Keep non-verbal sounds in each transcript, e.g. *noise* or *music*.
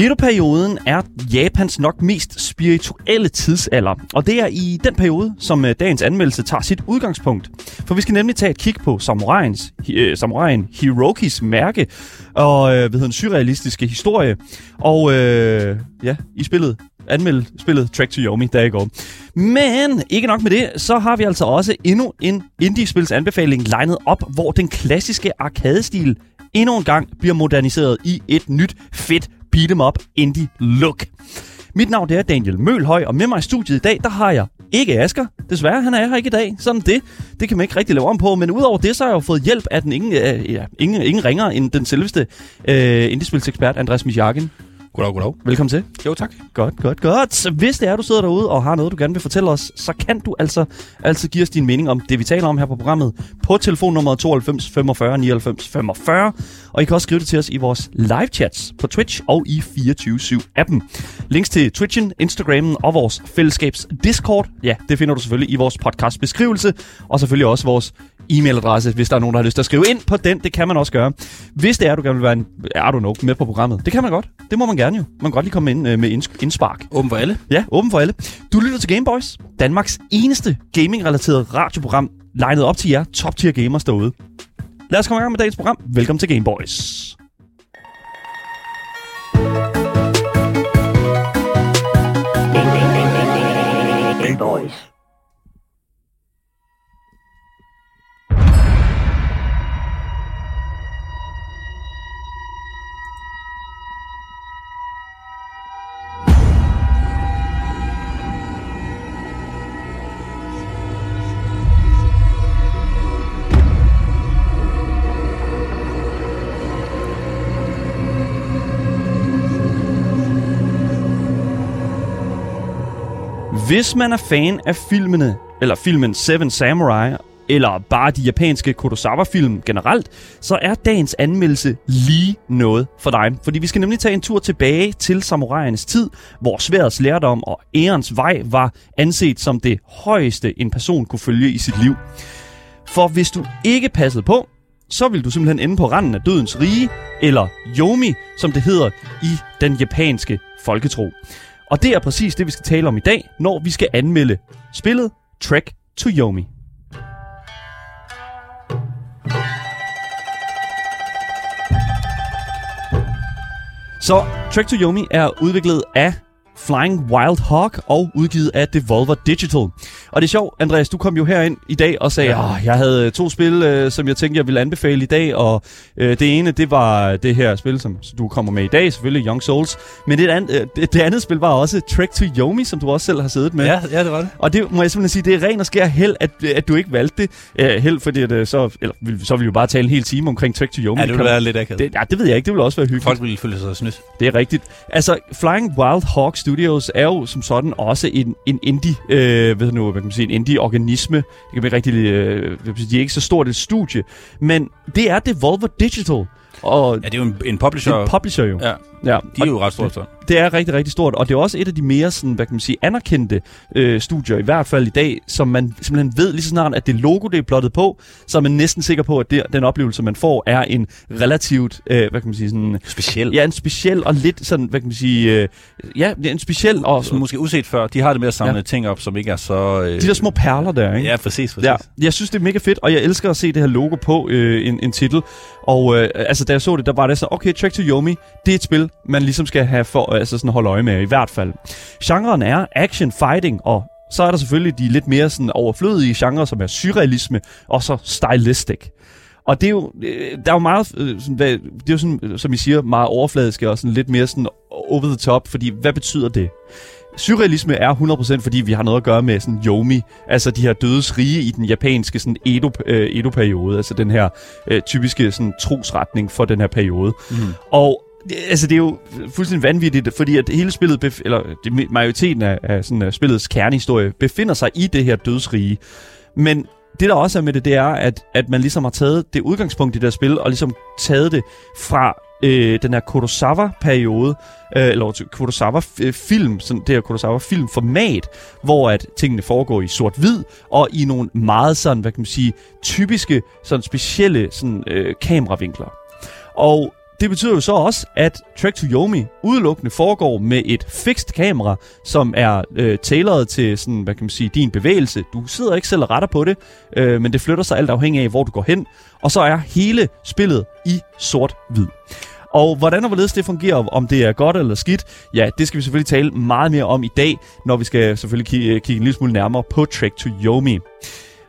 Edo-perioden er Japans nok mest spirituelle tidsalder, og det er i den periode, som øh, dagens anmeldelse tager sit udgangspunkt. For vi skal nemlig tage et kig på samuraiens, øh, samuraien Hirokis mærke og øh, hvad den, surrealistiske historie. Og øh, ja, i spillet anmelde spillet Track to Yomi, der i går. Men ikke nok med det, så har vi altså også endnu en indie-spils anbefaling legnet op, hvor den klassiske arkadestil endnu en gang bliver moderniseret i et nyt, fedt beat em up indie look. Mit navn det er Daniel Mølhøj, og med mig i studiet i dag, der har jeg ikke Asker. Desværre, han er her ikke i dag. Sådan det. Det kan man ikke rigtig lave om på. Men udover det, så har jeg jo fået hjælp af den ingen, øh, ja, ingen, ingen ringer end den selveste øh, indiespilsekspert, Andreas Misjakken. Goddag, goddag. Velkommen til. Jo, tak. Godt, godt, godt. Så hvis det er, du sidder derude og har noget, du gerne vil fortælle os, så kan du altså altid give os din mening om det, vi taler om her på programmet på telefonnummer 92 45 99 45. Og I kan også skrive det til os i vores live chats på Twitch og i 24-7-appen. Links til Twitchen, Instagrammen og vores fællesskabs Discord, ja, det finder du selvfølgelig i vores podcast beskrivelse. Og selvfølgelig også vores e-mailadresse, hvis der er nogen, der har lyst til at skrive ind på den. Det kan man også gøre. Hvis det er, du gerne vil være en, er du nok med på programmet. Det kan man godt. Det må man gerne jo. Man kan godt lige komme ind øh, med inds- indspark. Åben for alle. Ja, åben for alle. Du lytter til Gameboys, Danmarks eneste gaming-relateret radioprogram, legnet op til jer top-tier gamers derude. Lad os komme i gang med dagens program. Velkommen til Gameboys. Game Boys. Hvis man er fan af filmene, eller filmen Seven Samurai, eller bare de japanske Kurosawa-film generelt, så er dagens anmeldelse lige noget for dig. Fordi vi skal nemlig tage en tur tilbage til samuraiernes tid, hvor sværets lærdom og ærens vej var anset som det højeste, en person kunne følge i sit liv. For hvis du ikke passede på, så vil du simpelthen ende på randen af dødens rige, eller Yomi, som det hedder i den japanske folketro. Og det er præcis det, vi skal tale om i dag, når vi skal anmelde spillet Trek to Yomi. Så Trek to Yomi er udviklet af Flying Wild Hawk og udgivet af Devolver Digital. Og det er sjovt, Andreas, du kom jo herind i dag og sagde, at Ja. jeg havde øh, to spil, øh, som jeg tænkte, jeg ville anbefale i dag, og øh, det ene, det var det her spil, som du kommer med i dag, selvfølgelig Young Souls, men det, an, øh, det, det andet spil var også Trek to Yomi, som du også selv har siddet med. Ja, ja, det var det. Og det må jeg simpelthen sige, det er ren og skær held, at, at du ikke valgte det. Uh, held, fordi at, øh, så, eller, så vil vi jo bare tale en hel time omkring Trek to Yomi. Ja, det ville være lidt akavet. det, ja, det ved jeg ikke. Det vil også være hyggeligt. Folk ville føle sig snydt. Det er rigtigt. Altså, Flying Wild Hawk Studios er jo som sådan også en, en indie, øh, ved nu, hvad kan man sige, en indie-organisme. Det kan ikke rigtig, øh, de er ikke så stort et studie. Men det er Devolver Digital. Og Ja, det er jo en, en publisher. en publisher jo. ja, ja. de er jo ret store. Så. Det er rigtig, rigtig stort, og det er også et af de mere sådan, hvad kan man sige, anerkendte øh, studier, i hvert fald i dag, som man simpelthen ved lige så snart, at det logo, det er plottet på, så er man næsten sikker på, at det, den oplevelse, man får, er en relativt, øh, hvad kan man sige, sådan, Specielt. ja, en speciel og lidt sådan, hvad kan man sige, øh, ja, en speciel, og Som måske uset før. De har det med at samle Ja. ting op, som ikke er så... Øh, de der små perler der, ikke? Ja, præcis, præcis. Ja, jeg synes, det er mega fedt, og jeg elsker at se det her logo på øh, en, en titel. Og øh, altså, da jeg så det, der var det så, okay, Trek to Yomi, det er et spil, man ligesom skal have for, altså sådan holde øje med, i hvert fald. Genren er action, fighting, og så er der selvfølgelig de lidt mere sådan overflødige genrer, som er surrealisme, og så stylistic. Og det er jo, øh, der er jo meget, øh, sådan, hvad, det er jo sådan, øh, som I siger, meget overfladisk og sådan lidt mere sådan over the top, fordi hvad betyder det? Surrealisme er 100% fordi vi har noget at gøre med sådan yomi, altså de her dødes rige i den japanske sådan Edo, øh, Edo-periode, altså den her øh, typiske sådan trosretning for den her periode. Mm. Og det- altså det er jo fuldstændig vanvittigt, fordi at hele spillet, bef- eller det, majoriteten af, af sådan, uh, spillets kernehistorie, befinder sig i det her dødsrige. Men det der også er med det, det er, at, at man ligesom har taget det udgangspunkt i det her spil, og ligesom taget det fra øh, den her Kurosawa-periode, øh, eller Kurosawa-film, sådan det her Kurosawa-filmformat, hvor at tingene foregår i sort-hvid, og i nogle meget sådan, hvad kan man sige, typiske, sådan specielle sådan, øh, kameravinkler. Og det betyder jo så også, at Trek to Yomi udelukkende foregår med et fikst kamera, som er øh, tailoret til sådan, hvad kan man sige, din bevægelse. Du sidder ikke selv og retter på det, øh, men det flytter sig alt afhængig af, hvor du går hen. Og så er hele spillet i sort-hvid. Og hvordan og hvorledes det fungerer, om det er godt eller skidt, ja, det skal vi selvfølgelig tale meget mere om i dag, når vi skal selvfølgelig kigge, kigge en lille smule nærmere på Trek to Yomi.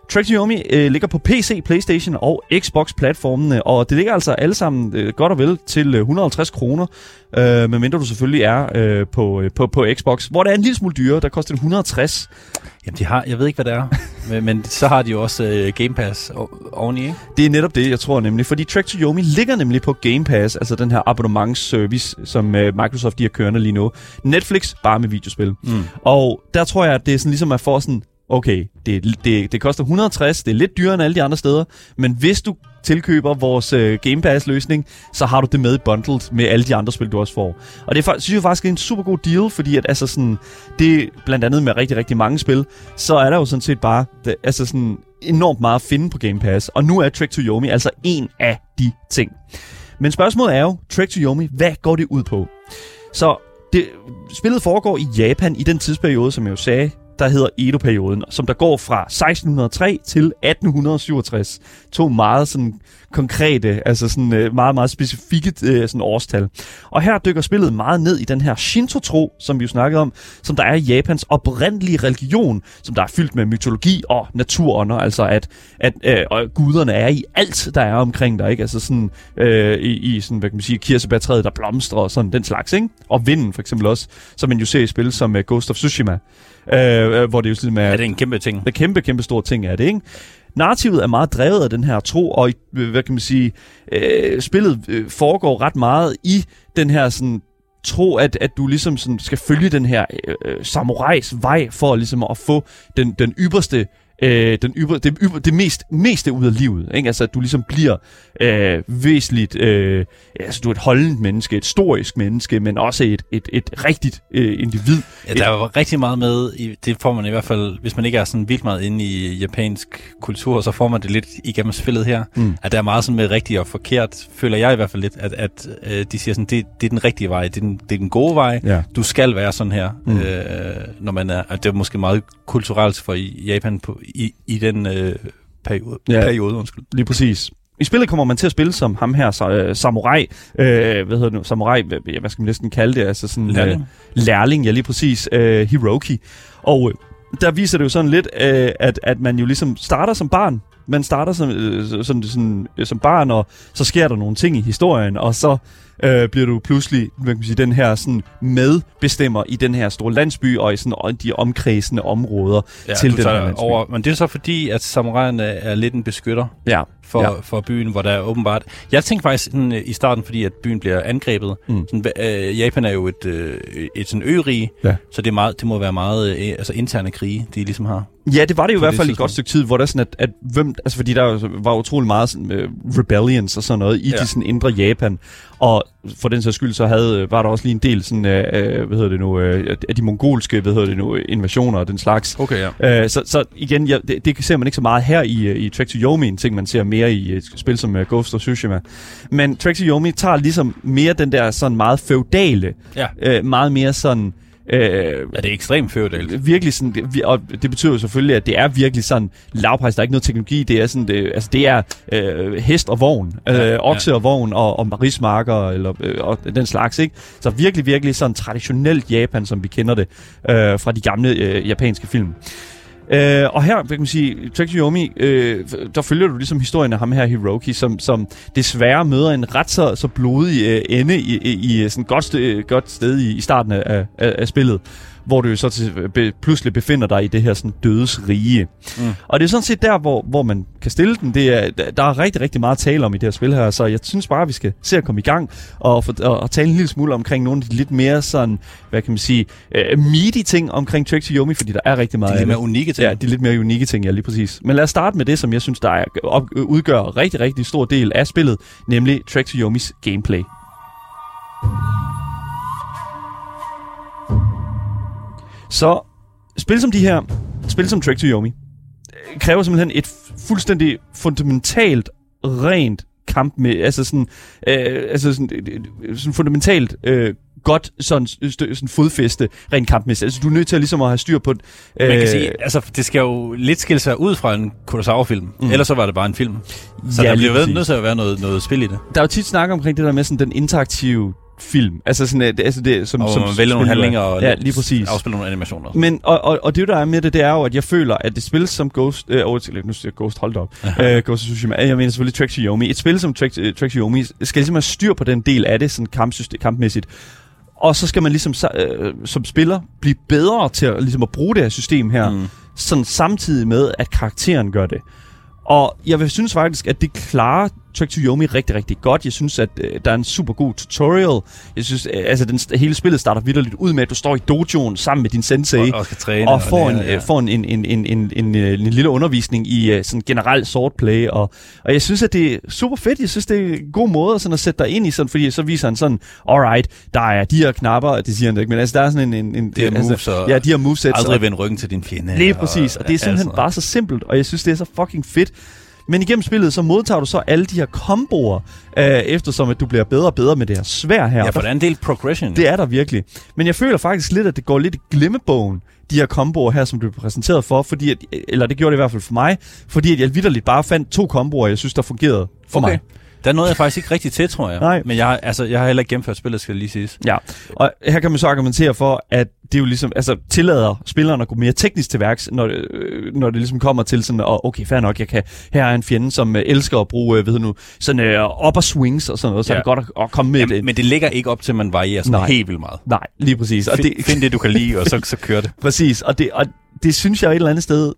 Trek to Yomi øh, ligger på PC, Playstation og Xbox-platformene, og det ligger altså alle sammen øh, godt og vel til 150 øh, kroner, øh, medmindre du selvfølgelig er øh, på, øh, på, på Xbox, hvor det er en lille smule dyrere, der koster 160. Jamen, de har, jeg ved ikke, hvad det er, men, men så har de jo også øh, Game Pass oveni, ikke? Det er netop det, jeg tror nemlig, fordi Trek to Yomi ligger nemlig på Game Pass, altså den her abonnementsservice, som øh, Microsoft de har kørende lige nu. Netflix, bare med videospil. Mm. Og der tror jeg, at det er sådan ligesom at få sådan okay, det, det, det koster 160, det er lidt dyrere end alle de andre steder, men hvis du tilkøber vores øh, Game Pass-løsning, så har du det med i bundlet med alle de andre spil, du også får. Og det er, synes jeg faktisk er en super god deal, fordi at, altså sådan, det blandt andet med rigtig, rigtig mange spil, så er der jo sådan set bare det, altså sådan, enormt meget at finde på Game Pass. Og nu er Trek to Yomi altså en af de ting. Men spørgsmålet er jo, Trek to Yomi, hvad går det ud på? Så det, spillet foregår i Japan i den tidsperiode, som jeg jo sagde, der hedder Edo-perioden, som der går fra 1603 til 1867. To meget sådan konkrete, altså sådan øh, meget, meget specifikke øh, sådan årstal. Og her dykker spillet meget ned i den her Shinto-tro, som vi jo snakkede om, som der er Japans oprindelige religion, som der er fyldt med mytologi og naturånder, altså at, at øh, og guderne er i alt, der er omkring dig, ikke? Altså sådan øh, i, i sådan, hvad kan man sige, kirsebærtræet, der blomstrer og sådan den slags, ikke? Og vinden for eksempel også, som man jo ser i spil som uh, Ghost of Tsushima, øh, øh, hvor det jo sådan er... Ja, det er en kæmpe ting. Er kæmpe, kæmpe stor ting, er det, ikke? Narrativet er meget drevet af den her tro, og øh, hvad kan man sige, øh, spillet øh, foregår ret meget i den her sådan tro, at, at du ligesom sådan skal følge den her øh, samurajs vej for ligesom at få den, den ypperste øh, den yber, det, yber, det mest, meste ud af livet. Ikke? Altså, at du ligesom bliver øh, væsentligt... Øh, altså, du er et holdent menneske, et storisk menneske, men også et, et, et rigtigt øh, individ. Ja, der var rigtig meget med, i, det får man i hvert fald, hvis man ikke er sådan vildt meget inde i japansk kultur, så får man det lidt igennem spillet her, mm. at der er meget sådan med rigtigt og forkert, føler jeg i hvert fald lidt, at, at øh, de siger sådan, det, det er den rigtige vej, det er den, det er den gode vej, ja. du skal være sådan her, mm. øh, når man er, at det er måske meget kulturelt for Japan på, i, i den øh, periode, ja, periode. Undskyld. Lige præcis. I spillet kommer man til at spille som ham her, uh, samurai, øh, hvad hedder det nu, samurai, hvad, hvad skal man næsten kalde det, altså sådan lærling, øh, lærling ja lige præcis, øh, Hiroki. Og øh, der viser det jo sådan lidt, øh, at, at man jo ligesom starter som barn, man starter som, øh, sådan, sådan, som barn, og så sker der nogle ting i historien, og så øh, bliver du pludselig hvad kan man sige, den her sådan, medbestemmer i den her store landsby og i sådan, de omkredsende områder ja, til den her landsby. Over, men det er så fordi, at samuraierne er lidt en beskytter ja. for, ja. for byen, hvor der er åbenbart... Jeg tænkte faktisk sådan, øh, i starten, fordi at byen bliver angrebet. Mm. Sådan, øh, Japan er jo et, øh, et sådan ørige, ja. så det, er meget, det må være meget øh, altså interne krige, de ligesom har. Ja, det var det jo i hvert fald i et godt stykke tid, hvor der sådan, at, at hvem, altså fordi der var utrolig meget sådan, uh, rebellions og sådan noget i ja. de sådan indre Japan. Og for den sags skyld, så havde, var der også lige en del sådan, uh, hvad hedder det nu, uh, af de mongolske, hvad hedder det nu, invasioner og den slags. Okay, ja. Uh, så, så igen, ja, det, det, ser man ikke så meget her i, i Trek to Yomi, en ting man ser mere i et spil som uh, Ghost of Tsushima. Men Trek to Yomi tager ligesom mere den der sådan meget feudale, ja. meget mere sådan Øh, ja, det er ekstremt feudalt. Virkelig sådan, og det betyder jo selvfølgelig, at det er virkelig sådan lavpris, der er ikke noget teknologi, det er sådan, det, altså det er øh, hest og vogn, øh, okse ja. og vogn og, og rismarker eller, øh, og den slags, ikke? Så virkelig, virkelig sådan traditionelt Japan, som vi kender det øh, fra de gamle øh, japanske film. Øh, og her, kan man sige, Trek Yomi, øh, der følger du ligesom historien af ham her, Hiroki, som, som desværre møder en ret så, så blodig øh, ende i, i, i sådan et godt, sted, godt sted i, i starten af, af, af spillet hvor du så til, be, pludselig befinder dig i det her sådan dødes rige. Mm. Og det er sådan set der, hvor, hvor man kan stille den. Det er, der er rigtig, rigtig meget at tale om i det her spil her, så jeg synes bare, at vi skal se at komme i gang og, for, og, og tale en lille smule omkring nogle af de lidt mere sådan, hvad kan man sige, uh, meaty ting omkring Trek to Yomi, fordi der er rigtig meget De lidt mere unikke ting. Ja, de lidt mere unikke ting, ja, lige præcis. Men lad os starte med det, som jeg synes, der er, op, udgør rigtig, rigtig stor del af spillet, nemlig Trek to Yomis gameplay. Så spil som de her, spil som Trek to Yomi, øh, kræver simpelthen et fuldstændig fundamentalt rent kamp med, altså sådan, øh, altså sådan, øh, øh, sådan fundamentalt øh, godt sådan, stø, sådan fodfæste rent kampmæssigt. Altså du er nødt til at, ligesom at have styr på... Øh, Man kan sige, altså det skal jo lidt skille sig ud fra en Kurosawa-film, mm. ellers så var det bare en film. Så Ja, der bliver ved, nødt til at være noget, noget spil i det. Der er jo tit snak omkring det der med sådan den interaktive film. Altså sådan, at- altså det, som, Og som vælger nogle er. handlinger og ja, lige præcis. afspiller nogle animationer. Men, og, og, og det der er med det, det er jo, at jeg føler, at det spil som Ghost... Øh, oh, nu siger Ghost, hold op. øh, Ghost of Tsushima. Jeg mener selvfølgelig Trek to Yomi. Et spil som Trek, øh, Trek to Yomi skal ligesom have styr på den del af det, sådan kampsystem, kampmæssigt. Og så skal man ligesom øh, som spiller blive bedre til at, ligesom at bruge det her system her, mm. sådan samtidig med, at karakteren gør det. Og jeg vil synes faktisk, at det klarer Trek to Yomi rigtig, rigtig godt. Jeg synes, at øh, der er en super god tutorial. Jeg synes, øh, altså den, hele spillet starter vidderligt ud med, at du står i dojoen sammen med din sensei Og- og træne og og får, en, lære, ja. øh, får en, en, en, en, en, en, øh, en lille undervisning i øh, sådan generelt swordplay. Og, og jeg synes, at det er super fedt. Jeg synes, det er en god måde sådan at sætte dig ind i sådan, fordi så viser han sådan, alright, der er de her knapper, det siger han ikke, men altså der er sådan en... en, en Det er altså, moves og Ja, de her movesets. Aldrig og- vende ryggen til din fjende. Lige præcis, og det er simpelthen altså. bare så simpelt, og jeg synes, det er så fucking fedt. Men igennem spillet, så modtager du så alle de her komboer, øh, eftersom at du bliver bedre og bedre med det her svær her. Ja, for der er en del progression. Det er der virkelig. Men jeg føler faktisk lidt, at det går lidt i glemmebogen, de her komboer her, som du blev præsenteret for, fordi at, eller det gjorde det i hvert fald for mig, fordi at jeg vidderligt bare fandt to komboer, jeg synes, der fungerede for okay. mig. Der nåede jeg faktisk ikke rigtig til, tror jeg. Nej. Men jeg, altså, jeg har heller ikke gennemført spillet, skal lige siges. Ja, og her kan man så argumentere for, at det jo ligesom, altså tillader spilleren at gå mere teknisk til værks, når, det- øh, når det ligesom kommer til sådan, og okay, fair nok, jeg kan, her er en fjende, som øh, elsker at bruge, øh, ved nu, sådan øh, upper swings og sådan noget, så Ja. er det godt at, at komme med Jamen, det. men det ligger ikke op til, at man varierer sådan Nej. helt vildt meget. Nej, lige præcis. Og Find, det, find det, du kan lide, og så, så kører det. *laughs* Præcis, og det, og det synes jeg et eller andet sted,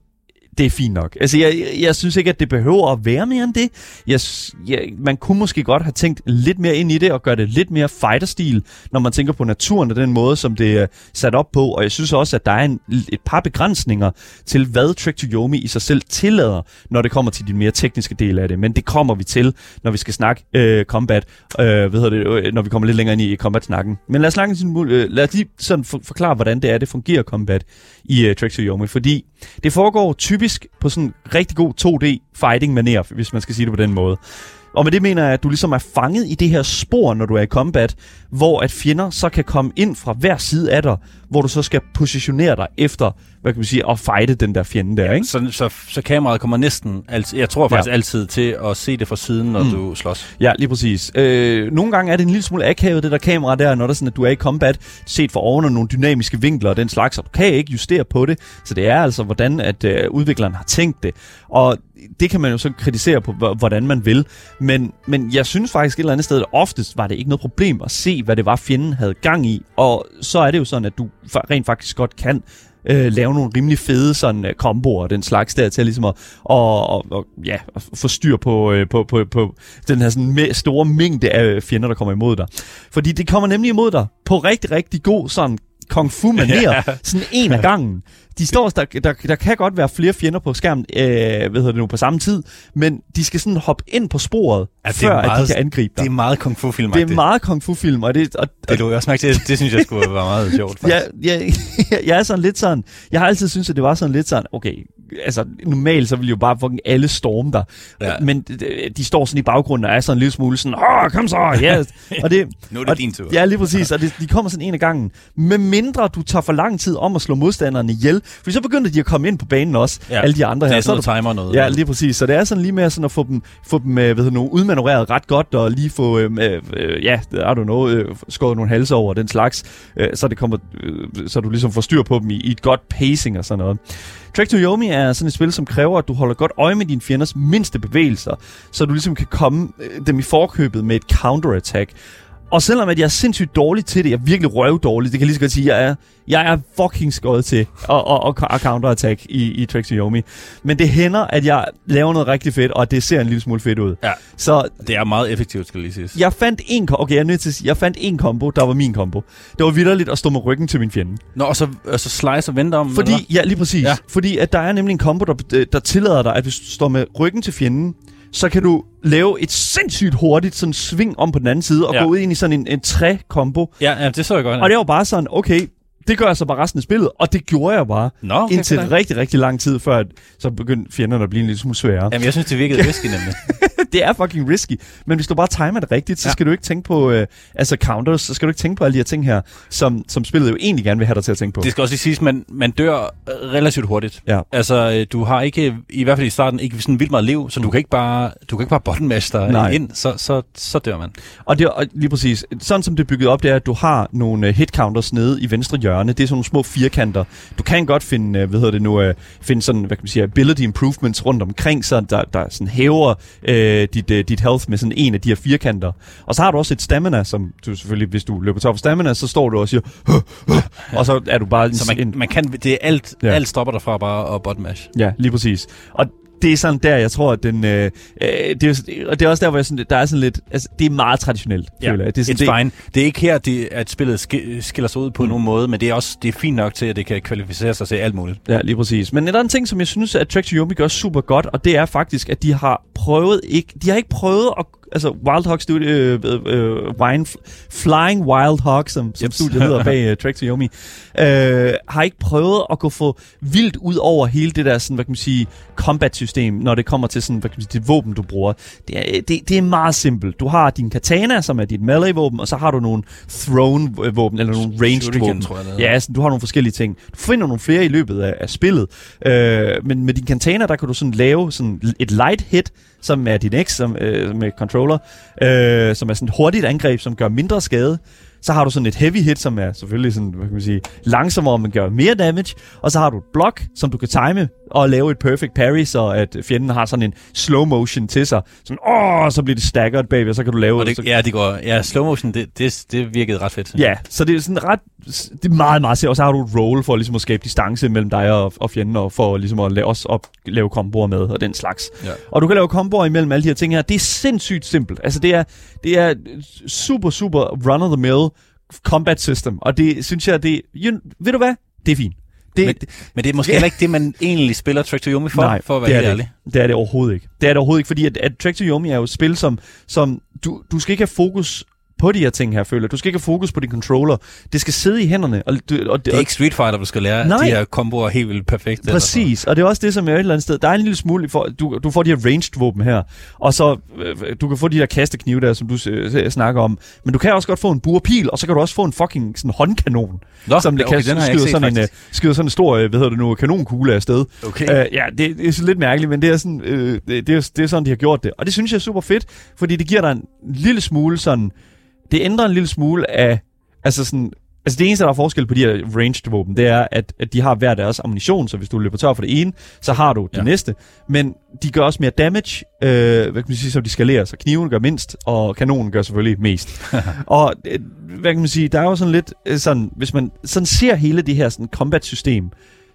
det er fint nok. Altså, jeg, jeg, synes ikke, at det behøver at være mere end det. Jeg, jeg, man kunne måske godt have tænkt lidt mere ind i det, og gøre det lidt mere fighter-stil, når man tænker på naturen og den måde, som det er sat op på. Og jeg synes også, at der er en, et par begrænsninger til, hvad Trek to Yomi i sig selv tillader, når det kommer til de mere tekniske dele af det. Men det kommer vi til, når vi skal snakke øh, combat, øh, hvad hedder det, øh, når vi kommer lidt længere ind i combat-snakken. Men lad os, snakke, øh, lad os lige sådan for, forklare, hvordan det er, det fungerer combat i øh, Trek to Yomi, fordi det foregår typisk på sådan en rigtig god 2D fighting maner, hvis man skal sige det på den måde. Og med det mener jeg, at du ligesom er fanget i det her spor, når du er i combat, hvor at fjender så kan komme ind fra hver side af dig, hvor du så skal positionere dig efter, hvad kan man sige, at fighte den der fjende der, ikke? Så, så, så kameraet kommer næsten, altid, jeg tror faktisk Ja. ja. altid til at se det fra siden, når Mm. du slås. Ja, lige præcis. Øh, nogle gange er det en lille smule akavet, det der kamera der, når det er sådan, at du er i combat, set for oven og nogle dynamiske vinkler og den slags, og du kan ikke justere på det. Så det er altså, hvordan at øh, udvikleren har tænkt det. Og det kan man jo så kritisere på, hvordan man vil. Men, men jeg synes faktisk et eller andet sted, at oftest var det ikke noget problem at se, hvad det var, fjenden havde gang i. Og så er det jo sådan, at du rent faktisk godt kan øh, lave nogle rimelig fede sådan uh, komboer og den slags der til ligesom at og, og, og, ja, at få styr på, øh, på, på, på den her sådan me- store mængde af øh, fjender, der kommer imod dig. Fordi det kommer nemlig imod dig på rigtig, rigtig god sådan kung fu *laughs* manér, sådan en af gangen. De står, der, der, der kan godt være flere fjender på skærmen, øh, hvad hedder det nu, på samme tid, men de skal sådan hoppe ind på sporet, Ja, det før at de meget- kan angribe dig. Det er meget kung fu film Det er meget kung fu film, og det, og, Det du også mærke til, det synes jeg skulle *laughs* være meget sjovt, faktisk. Ja, ja, *laughs* jeg er sådan lidt sådan, jeg har altid syntes, at det var sådan lidt sådan, okay, altså normalt så vil jo bare fucking alle storme der, Ja. men de, de står sådan i baggrunden og er sådan en lille smule sådan, åh, kom så, yes. *laughs* og det, Nu er det og, din tur. Ja, lige præcis, og det, de kommer sådan en af gangen, med mindre du tager for lang tid om at slå modstanderne ihjel, for så begynder de at komme ind på banen også, Ja. alle de andre Det her. er Så er sådan noget der- timer noget. Ja, lige præcis. Så det er sådan lige med sådan at få dem, få dem øh, hvad hedder udmanøvreret ret godt, og lige få, øh, øh, ja, I don't know, øh, skåret nogle halser over den slags, øh, så, det kommer, øh, så du ligesom får styr på dem i, i et godt pacing og sådan noget. Track to Yomi er sådan et spil, som kræver, at du holder godt øje med dine fjenders mindste bevægelser, så du ligesom kan komme øh, dem i forkøbet med et counterattack. Og selvom at jeg er sindssygt dårlig til det, jeg er virkelig røvdårlig, det kan jeg lige så godt sige, jeg er, jeg er fucking skøjet til at, at, at, at counterattack i, i to Yomi. Men det hænder, at jeg laver noget rigtig fedt, og at det ser en lille smule fedt ud. Ja. Så Det er meget effektivt, skal lige siges. jeg fandt en, okay, jeg er nødt til at sige, jeg fandt en kombo, der var min kombo. Det var vidderligt at stå med ryggen til min fjende. Nå, og så, og så slice og vente om, Fordi, ja, lige præcis. Ja. Fordi at der er nemlig en kombo, der, der tillader dig, at hvis du står med ryggen til fjenden, så kan du lave et sindssygt hurtigt sådan sving om på den anden side, og Ja. gå ud ind i sådan en, en træ-kombo. Ja, ja, det så jeg godt. Og det var bare sådan, okay, det gør jeg så bare resten af spillet, og det gjorde jeg bare. Nå, okay, indtil nok. rigtig, rigtig lang tid, før at, så begyndte fjenderne at blive en lille smule svære. Jamen, jeg synes, det virkede risky nemlig. *laughs* det er fucking risky, men hvis du bare timer det rigtigt, så Ja. skal du ikke tænke på øh, altså counters, så skal du ikke tænke på alle de her ting her, som, som spillet jo egentlig gerne vil have dig til at tænke på. Det skal også lige siges, man, man dør øh, relativt hurtigt. Ja. Altså, øh, du har ikke, i hvert fald i starten, ikke sådan vildt meget liv, så du kan ikke bare, du kan ikke bare button mash dig Nej. ind, så, så, så dør man. Og det er lige præcis, sådan som det er bygget op, det er, at du har nogle uh, hit counters nede i venstre hjørne. Det er sådan nogle små firkanter. Du kan godt finde, uh, hvad hedder det nu, uh, finde sådan, hvad kan man sige, ability improvements rundt omkring, så der, der sådan hæver uh, dit, uh, dit health med sådan en af de her firkanter. Og så har du også et stamina, som du selvfølgelig, hvis du løber top for stamina, så står du og siger, "Huh, huh," og så er du bare Så man, en, man kan, det er alt, Ja. alt stopper dig fra bare at button mash. Ja, lige præcis. Og det er sådan der, jeg tror, at den... Øh, øh, det, er, og det er også der, hvor jeg sådan, der er sådan lidt... Altså, det er meget traditionelt, Ja, føler jeg. Det er sådan, It's det, fine. Det er ikke her, det, at spillet sk- skiller sig ud på mm. nogen måde, men det er også det er fint nok til, at det kan kvalificere sig til alt muligt. Ja, lige præcis. Men en ting, som jeg synes, at Track to Yomi gør super godt, og det er faktisk, at de har prøvet ikke... De har ikke prøvet at... Altså, Wild Hog Studio... Øh, øh, Wine, Flying Wild Hog, som, som Jeps. studiet hedder bag *laughs* uh, Track to Yomi, øh, har ikke prøvet at gå for vildt ud over hele det der, sådan, hvad kan man sige, combat-system, når det kommer til sådan, hvad kan man sige, dit våben, du bruger. Det er, det, det er meget simpelt. Du har din katana, som er dit melee-våben, og så har du nogle thrown-våben, eller nogle ranged Shuriken, våben. tror jeg, det Ja, altså, du har nogle forskellige ting. Du finder nogle flere i løbet af, af spillet. Øh, men med din katana, der kan du sådan lave sådan et light hit, som er din X som, øh, med controller, øh, som er sådan et hurtigt angreb, som gør mindre skade. Så har du sådan et heavy hit, som er selvfølgelig sådan, hvad kan man sige, langsommere, men gør mere damage. Og så har du et block, som du kan time og lave et perfect parry, så at fjenden har sådan en slow motion til sig. Sådan, åh, så bliver det staggered bagved, og så kan du lave... Og det, så, ja, det går, ja, slow motion, det, det, det virkede ret fedt. Ja, så det er sådan ret, det er meget, meget. Og så har du et roll for ligesom at skabe distance mellem dig og, og fjenden, og for ligesom at lave, også op, lave komboer med, og den slags. Ja. Og du kan lave komboer imellem alle de her ting her. Det er sindssygt simpelt. Altså det er, det er super, super run-of-the-mill combat system. Og det synes jeg, det you, ved du hvad? Det er fint. Det, Men, men det er måske heller ikke det, man egentlig spiller Track to Yomi for, Nej, for at være det er helt det ærlig. ikke. Det er det overhovedet ikke. Det er det overhovedet ikke, fordi at, at Track to Yomi er jo et spil, som, som du, du skal ikke have fokus på de her ting her, føler. Du skal ikke have fokus på din controller. Det skal sidde i hænderne. Og, du, og, Det er ikke Street Fighter, du skal lære Nej. de her komboer helt vildt perfekt. Præcis, og det er også det, som er et eller andet sted. Der er en lille smule, for, du, du får de her ranged våben her, og så øh, du kan få de der kasteknive der, som du øh, snakker om. Men du kan også godt få en burpil, og så kan du også få en fucking sådan håndkanon. Nå, som okay, kan den har jeg ikke skyde set, sådan, en, øh, skyder sådan en stor, øh, hvad hedder det nu, kanonkugle afsted. Okay. Øh, ja, det, det er sådan lidt mærkeligt, men det er, sådan, øh, det, det, er, det er sådan, de har gjort det. Og det synes jeg er super fedt, fordi det giver dig en lille smule sådan... Det ændrer en lille smule af... Altså sådan... Altså det eneste, der er forskel på de her ranged våben, det er, at, at de har hver deres ammunition, så hvis du løber tør for det ene, så har du det Ja. næste. Men de gør også mere damage, øh, hvad kan man sige, så de skalerer. Så kniven gør mindst, og kanonen gør selvfølgelig mest. *laughs* og øh, hvad kan man sige, der er jo sådan lidt øh, sådan, hvis man sådan ser hele det her sådan combat-system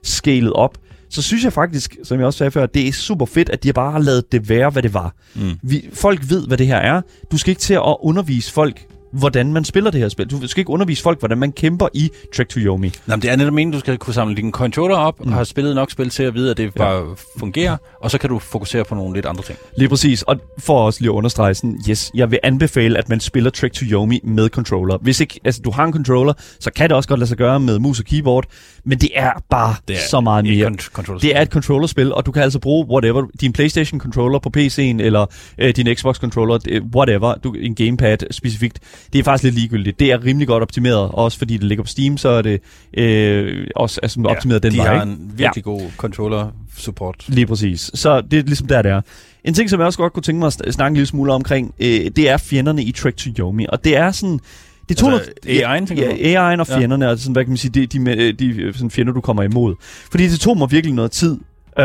scalet op, så synes jeg faktisk, som jeg også sagde før, at det er super fedt, at de bare har lavet det være, hvad det var. Mm. Vi, folk ved, hvad det her er. Du skal ikke til at undervise folk, hvordan man spiller det her spil. Du skal ikke undervise folk, hvordan man kæmper i Trek to Yomi. Nå, men det er netop meningen, du skal kunne samle din controller op, mm. og have spillet nok spil til at vide, at det bare fungerer, og så kan du fokusere på nogle lidt andre ting. Lige præcis. Og for også lige at understrege sådan, yes, jeg vil anbefale, at man spiller Trek to Yomi med controller. Hvis ikke altså, du har en controller, så kan det også godt lade sig gøre med mus og keyboard, men det er bare Det er så meget mere. Det er et controllerspil, og du kan altså bruge whatever, din PlayStation controller på PC'en, eller øh, din Xbox controller, øh, whatever, du, en gamepad specifikt. Det er faktisk lidt ligegyldigt. Det er rimelig godt optimeret, og også fordi det ligger på Steam, så er det øh, også altså, optimeret den de vej. har ikke? en virkelig god controller-support. Lige præcis. Så det er ligesom der, det er. En ting, som jeg også godt kunne tænke mig at sn- snakke en lille smule omkring, øh, det er fjenderne i Trek to Yomi. Og det er sådan... Det tog Altså, AI'en, tænker du? Ja, AI'en og Ja. fjenderne, altså sådan, hvad kan man sige, de, de, de, de sådan fjender, du kommer imod. Fordi det tog mig virkelig noget tid øh,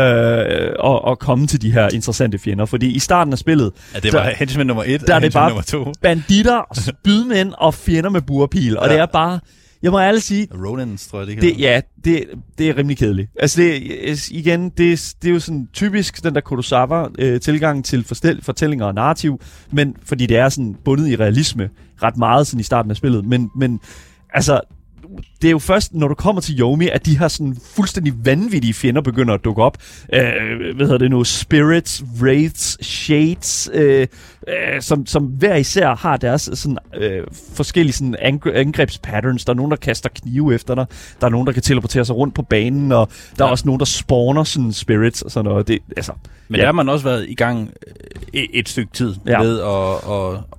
at, at komme til de her interessante fjender. Fordi i starten af spillet, Ja, det Der- var henchman nummer et, der er og det bare- nummer to. banditter, spydmænd og fjender med burpil. Og Ja. det er bare... Jeg må ærligt sige, Ronins, tror jeg, det, det, ja, det, det er rimelig kedeligt. Altså det, igen, det, er- det er jo sådan typisk den der Kurosawa-tilgang til forstel, fortællinger og narrativ, men fordi det er sådan bundet i realisme ret meget sådan i starten af spillet. Men, men altså, det er jo først, når du kommer til Yomi, at de her sådan fuldstændig vanvittige fjender begynder at dukke op. Øh, hvad hedder det nu? Spirits, Wraiths, Shades, øh, øh, som, som hver især har deres sådan, øh, forskellige sådan angre- angrebspatterns. Der er nogen, der kaster knive efter dig. Der er nogen, der kan teleportere sig rundt på banen, og der ja. er også nogen, der spawner sådan spirits og sådan noget. Det, altså, Men ja. der har man også været i gang øh, et, et stykke tid Ja. med at,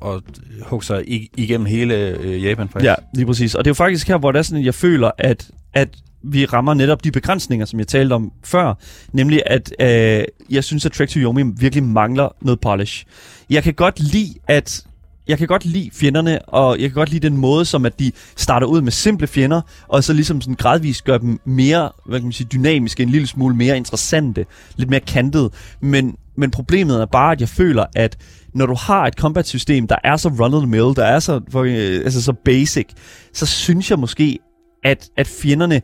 at, at hugge sig ig- igennem hele øh, Japan, faktisk. Ja, lige præcis. Og det er jo faktisk her, hvor det er sådan, at jeg føler, at, at vi rammer netop de begrænsninger, som jeg talte om før. Nemlig, at øh, jeg synes, at Trek to Yomi virkelig mangler noget polish. Jeg kan godt lide, at jeg kan godt lide fjenderne, og jeg kan godt lide den måde, som at de starter ud med simple fjender, og så ligesom sådan gradvist gør dem mere, hvad kan man sige, dynamiske, en lille smule mere interessante, lidt mere kantede. Men, men problemet er bare, at jeg føler, at når du har et combat-system, der er så run-of-the-mill, der er så, for, øh, altså så basic, så synes jeg måske, at, at fjenderne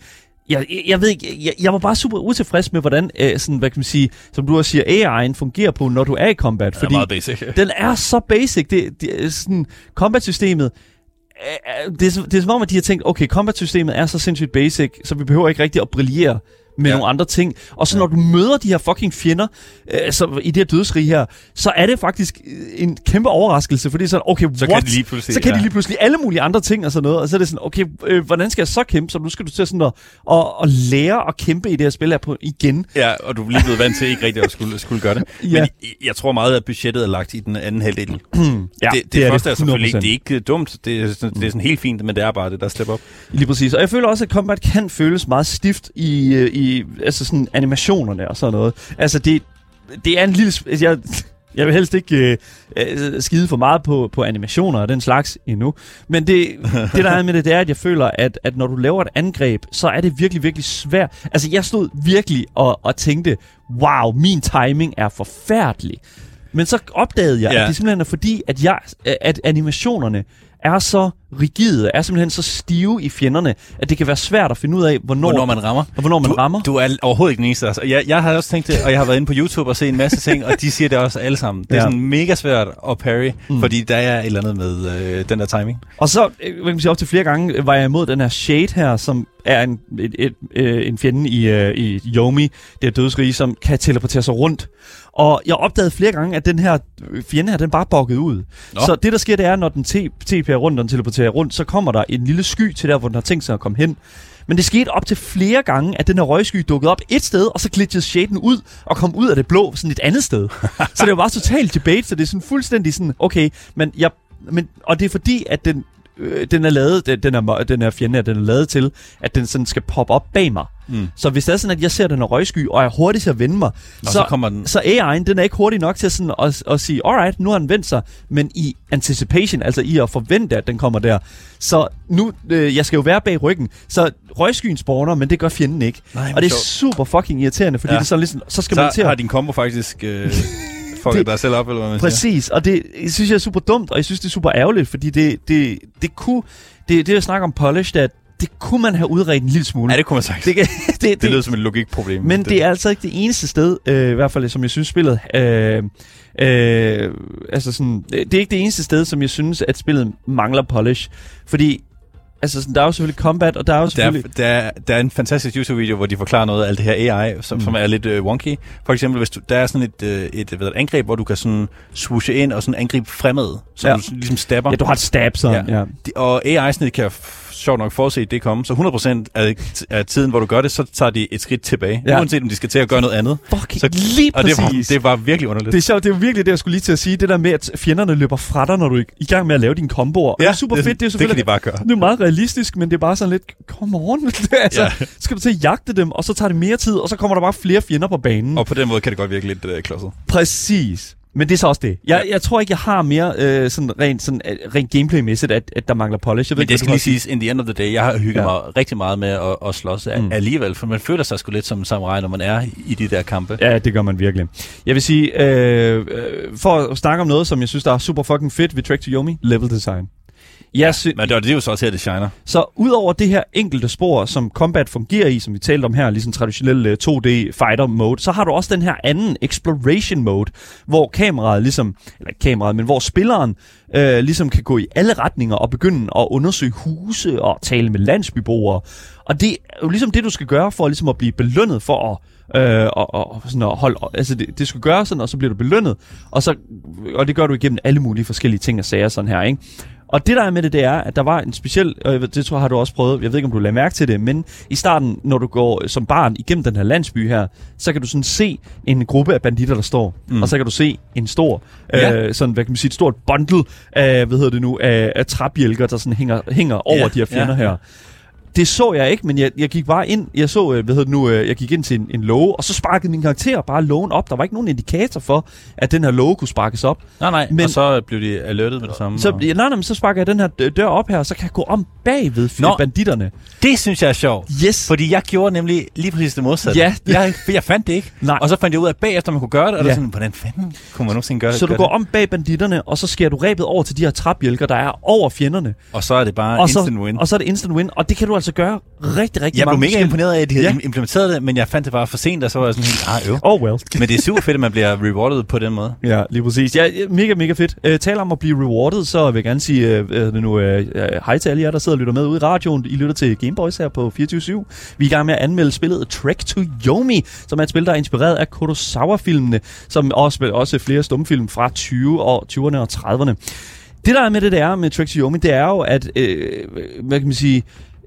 jeg, jeg, jeg ved ikke, jeg, jeg var bare super utilfreds med, hvordan, øh, sådan, hvad kan man sige, som du også siger, AI'en fungerer på, når du er i combat. Det er meget basic. *laughs* Den er så basic. Det, det er sådan, combat-systemet, øh, øh, det er, det er som om, at de har tænkt, okay, combat-systemet er så sindssygt basic, så vi behøver ikke rigtig at brillere med ja. Ja. nogle andre ting. Og så når du møder de her fucking fjender øh, så, i det her dødsrige her, så er det faktisk øh, en kæmpe overraskelse, fordi sådan, okay, Så what? kan de lige pludselig... så kan ja. de ja. lige pludselig alle mulige andre ting og sådan noget, og så er det sådan, okay, øh, hvordan skal jeg så kæmpe? Så nu skal du til sådan at, at, at lære at kæmpe i det her spil her på igen. Ja, og du er lige blevet vant til ikke rigtig at skulle, skulle gøre det. *laughs* Ja. Men jeg, jeg tror meget, at budgettet er lagt i den anden halvdel. *clears throat* Ja, det, det, det er første er selvfølgelig 100%. ikke, det er ikke dumt. Det er, sådan, det er sådan helt fint, men det er bare det, der slipper op. Lige præcis. Og jeg føler også, at combat kan føles meget stift i, øh, i altså sådan animationerne og sådan noget. Altså, det, det er en lille... Jeg, jeg vil helst ikke øh, øh, skide for meget på, på animationer og den slags endnu. Men det, det der er med det, det er, at jeg føler, at, at når du laver et angreb, så er det virkelig, virkelig svært. Altså, jeg stod virkelig og, og tænkte, wow, min timing er forfærdelig. Men så opdagede jeg. Ja. at det simpelthen er fordi, at, jeg, at animationerne er så rigide, er simpelthen så stive i fjenderne, at det kan være svært at finde ud af, hvornår, Hvornår man rammer. og hvornår man du, rammer. Du er overhovedet ikke den eneste. Altså. Jeg, jeg har også tænkt det, og jeg har været inde på YouTube og set en masse ting, og de siger det også alle sammen. Det er Ja. sådan mega svært at parry, mm. fordi der er et eller andet med øh, den der timing. Og så, øh, kan man sige, op til flere gange, var jeg imod den her Shade her, som er en, et, et, øh, en fjende i, øh, i Yomi, det her dødsrige, som kan teleportere sig rundt. Og jeg opdagede flere gange, at den her fjende her, den bare bokkede ud. Nå. Så det, der sker, det er, når den TP'er rundt, og den teleporterer rundt, så kommer der en lille sky til der, hvor den har tænkt sig at komme hen. Men det skete op til flere gange, at den her røgsky dukkede op et sted, og så glitchede shaden ud og kom ud af det blå sådan et andet sted. *laughs* så det var bare totalt debate, så det er sådan fuldstændig sådan, okay, men jeg, men, og det er fordi, at den, øh, den er lavet, den, den, er, den her fjende den er lavet til, at den sådan skal poppe op bag mig. Mm. Så hvis det er sådan, at jeg ser den her røgsky, og er hurtig til at vende mig, så, så kommer den... så AI'en, den er ikke hurtig nok til sådan at, at sige, alright, nu har den vendt sig, men i anticipation, altså i at forvente, at den kommer der. Så nu, øh, jeg skal jo være bag ryggen, så røgskyen spawner, men det gør fjenden ikke. Nej, og det er sjovt. super fucking irriterende, fordi ja. Det er sådan ligesom, så skal man til Så at... har din combo faktisk øh, *laughs* fucket Det- dig selv op, eller hvad man siger. Præcis, og det jeg synes jeg er super dumt, og jeg synes, det er super ærgerligt, fordi det, det, det kunne, det, det jeg snakker om polish, det, er, at det kunne man have udredt en lille smule. Ja, det kunne man sagt. *laughs* det, Det, det, det, det lyder som et logikproblem. Men det er altså ikke det eneste sted, øh, i hvert fald som jeg synes spillet... Øh, øh, altså sådan, det det er ikke det eneste sted, som jeg synes, at spillet mangler polish. Fordi, altså sådan, der er jo selvfølgelig combat, og der er jo Der selvfølgelig... er, der, er, der er en fantastisk YouTube-video, hvor de forklarer noget af alt det her AI, som, Mm. som er lidt øh, wonky. For eksempel, hvis du, der er sådan et, øh, et, hvad det, angreb, hvor du kan sådan swooshe ind og sådan angribe fremad, så Ja. du ligesom stabber. Ja, du har et stab, sådan. Ja. ja. De- Og AI-snit kan sjovt nok forudse det komme. Så 100% af, af tiden, hvor du gør det, så tager de et skridt tilbage. Ja. Ja. Uanset om de skal til at gøre noget andet. Fucking Så, lige og det var, det var virkelig underligt. Det er sjovt, det er virkelig det, jeg skulle lige til at sige. Det der med, at fjenderne løber fra dig, når du er i gang med at lave dine komboer. Og det er super fedt, det er det kan de bare gøre. Det er meget realistisk, men det er bare sådan lidt, come on. *laughs* altså, Ja. skal du til at jagte dem, og så tager det mere tid, og så kommer der bare flere fjender på banen. Og på den måde kan det godt virke lidt øh, klodset. Præcis. Men det er så også det. Jeg, jeg tror ikke, jeg har mere øh, sådan rent, sådan, øh, rent gameplay-mæssigt, at, at der mangler polish. Jeg ved Men ikke, det skal hvad lige siges, in the end of the day, jeg har hygget Ja. mig rigtig meget med at, at slås Mm. alligevel, for man føler sig sgu lidt som en samurai, når man er i de der kampe. Ja, det gør man virkelig. Jeg vil sige, øh, øh, for at snakke om noget, som jeg synes, der er super fucking fedt ved Trek to Yomi, level design. Jeg sy- Men det, det er jo så også her, det shiner. Så udover det her enkelte spor, som combat fungerer i, som vi talte om her, ligesom traditionel øh, 2D fighter mode, så har du også den her anden exploration mode, hvor kameraet ligesom, eller ikke kameraet, men hvor spilleren øh, ligesom kan gå i alle retninger og begynde at undersøge huse og tale med landsbyboere. Og det er jo ligesom det, du skal gøre for ligesom at blive belønnet for at Øh, og, og, sådan at holde, altså det, det skal gøre sådan, og så bliver du belønnet, og, så, og det gør du igennem alle mulige forskellige ting og sager sådan her, ikke? Og det der er med det, det er, at der var en speciel, og det tror jeg har du også prøvet, jeg ved ikke om du lagde mærke til det, men i starten, når du går som barn igennem den her landsby her, så kan du sådan se en gruppe af banditter, der står, mm. og så kan du se en stor, Ja. øh, sådan, hvad kan man sige, et stort bundle af, hvad hedder det nu, af, af træbjælker, der sådan hænger, hænger over Ja, de her fjender ja, her. Det så jeg ikke, men jeg, jeg gik bare ind, jeg så, øh, hvad hedder det nu, øh, jeg gik ind til en, en låge, og så sparkede min karakter bare lågen op. Der var ikke nogen indikator for, at den her låge kunne sparkes op. Nej, nej, Men- og så blev de alertet med det samme. Så, og... nej, nej, men så sparker jeg den her dø- dør op her, og så kan jeg gå om bagved. Nå. banditterne. Det synes jeg er sjovt. Yes. Fordi jeg gjorde nemlig lige præcis det modsatte. Ja. *laughs* Jeg, jeg fandt det ikke. Nej. Og så fandt jeg ud af, at bagefter man kunne gøre det, og ja. Der sådan, hvordan fanden kunne man nogensinde gøre Så du går det? om bag banditterne, og så skærer du rebet over til de her træbjælker, der er over fjenderne. Og så er det bare og, instant så, win. og så er det instant win, og det kan du altså gøre rigtig, rigtig jeg blev mange mega forskellige- imponeret af, at de havde Ja. implementeret det, men jeg fandt det bare for sent, og så var jeg sådan helt, ah, øv. Oh well. Men det er super fedt, at man bliver rewarded på den måde. Ja, lige præcis. Ja, mega, mega fedt. Uh, tal om at blive rewarded, så vil jeg gerne sige det nu, uh, hej til alle jer, der sidder og lytter med ude i radioen. I lytter til Gameboys her på 24 Vi er i gang med at anmelde spillet Trek to Yomi, som er et spil, der er inspireret af Kurosawa-filmene, som også, også flere stumfilm fra 20 og 20'erne og 30'erne. Det der er med det, der er med to Yomi, det er jo, at, øh, hvad kan man sige,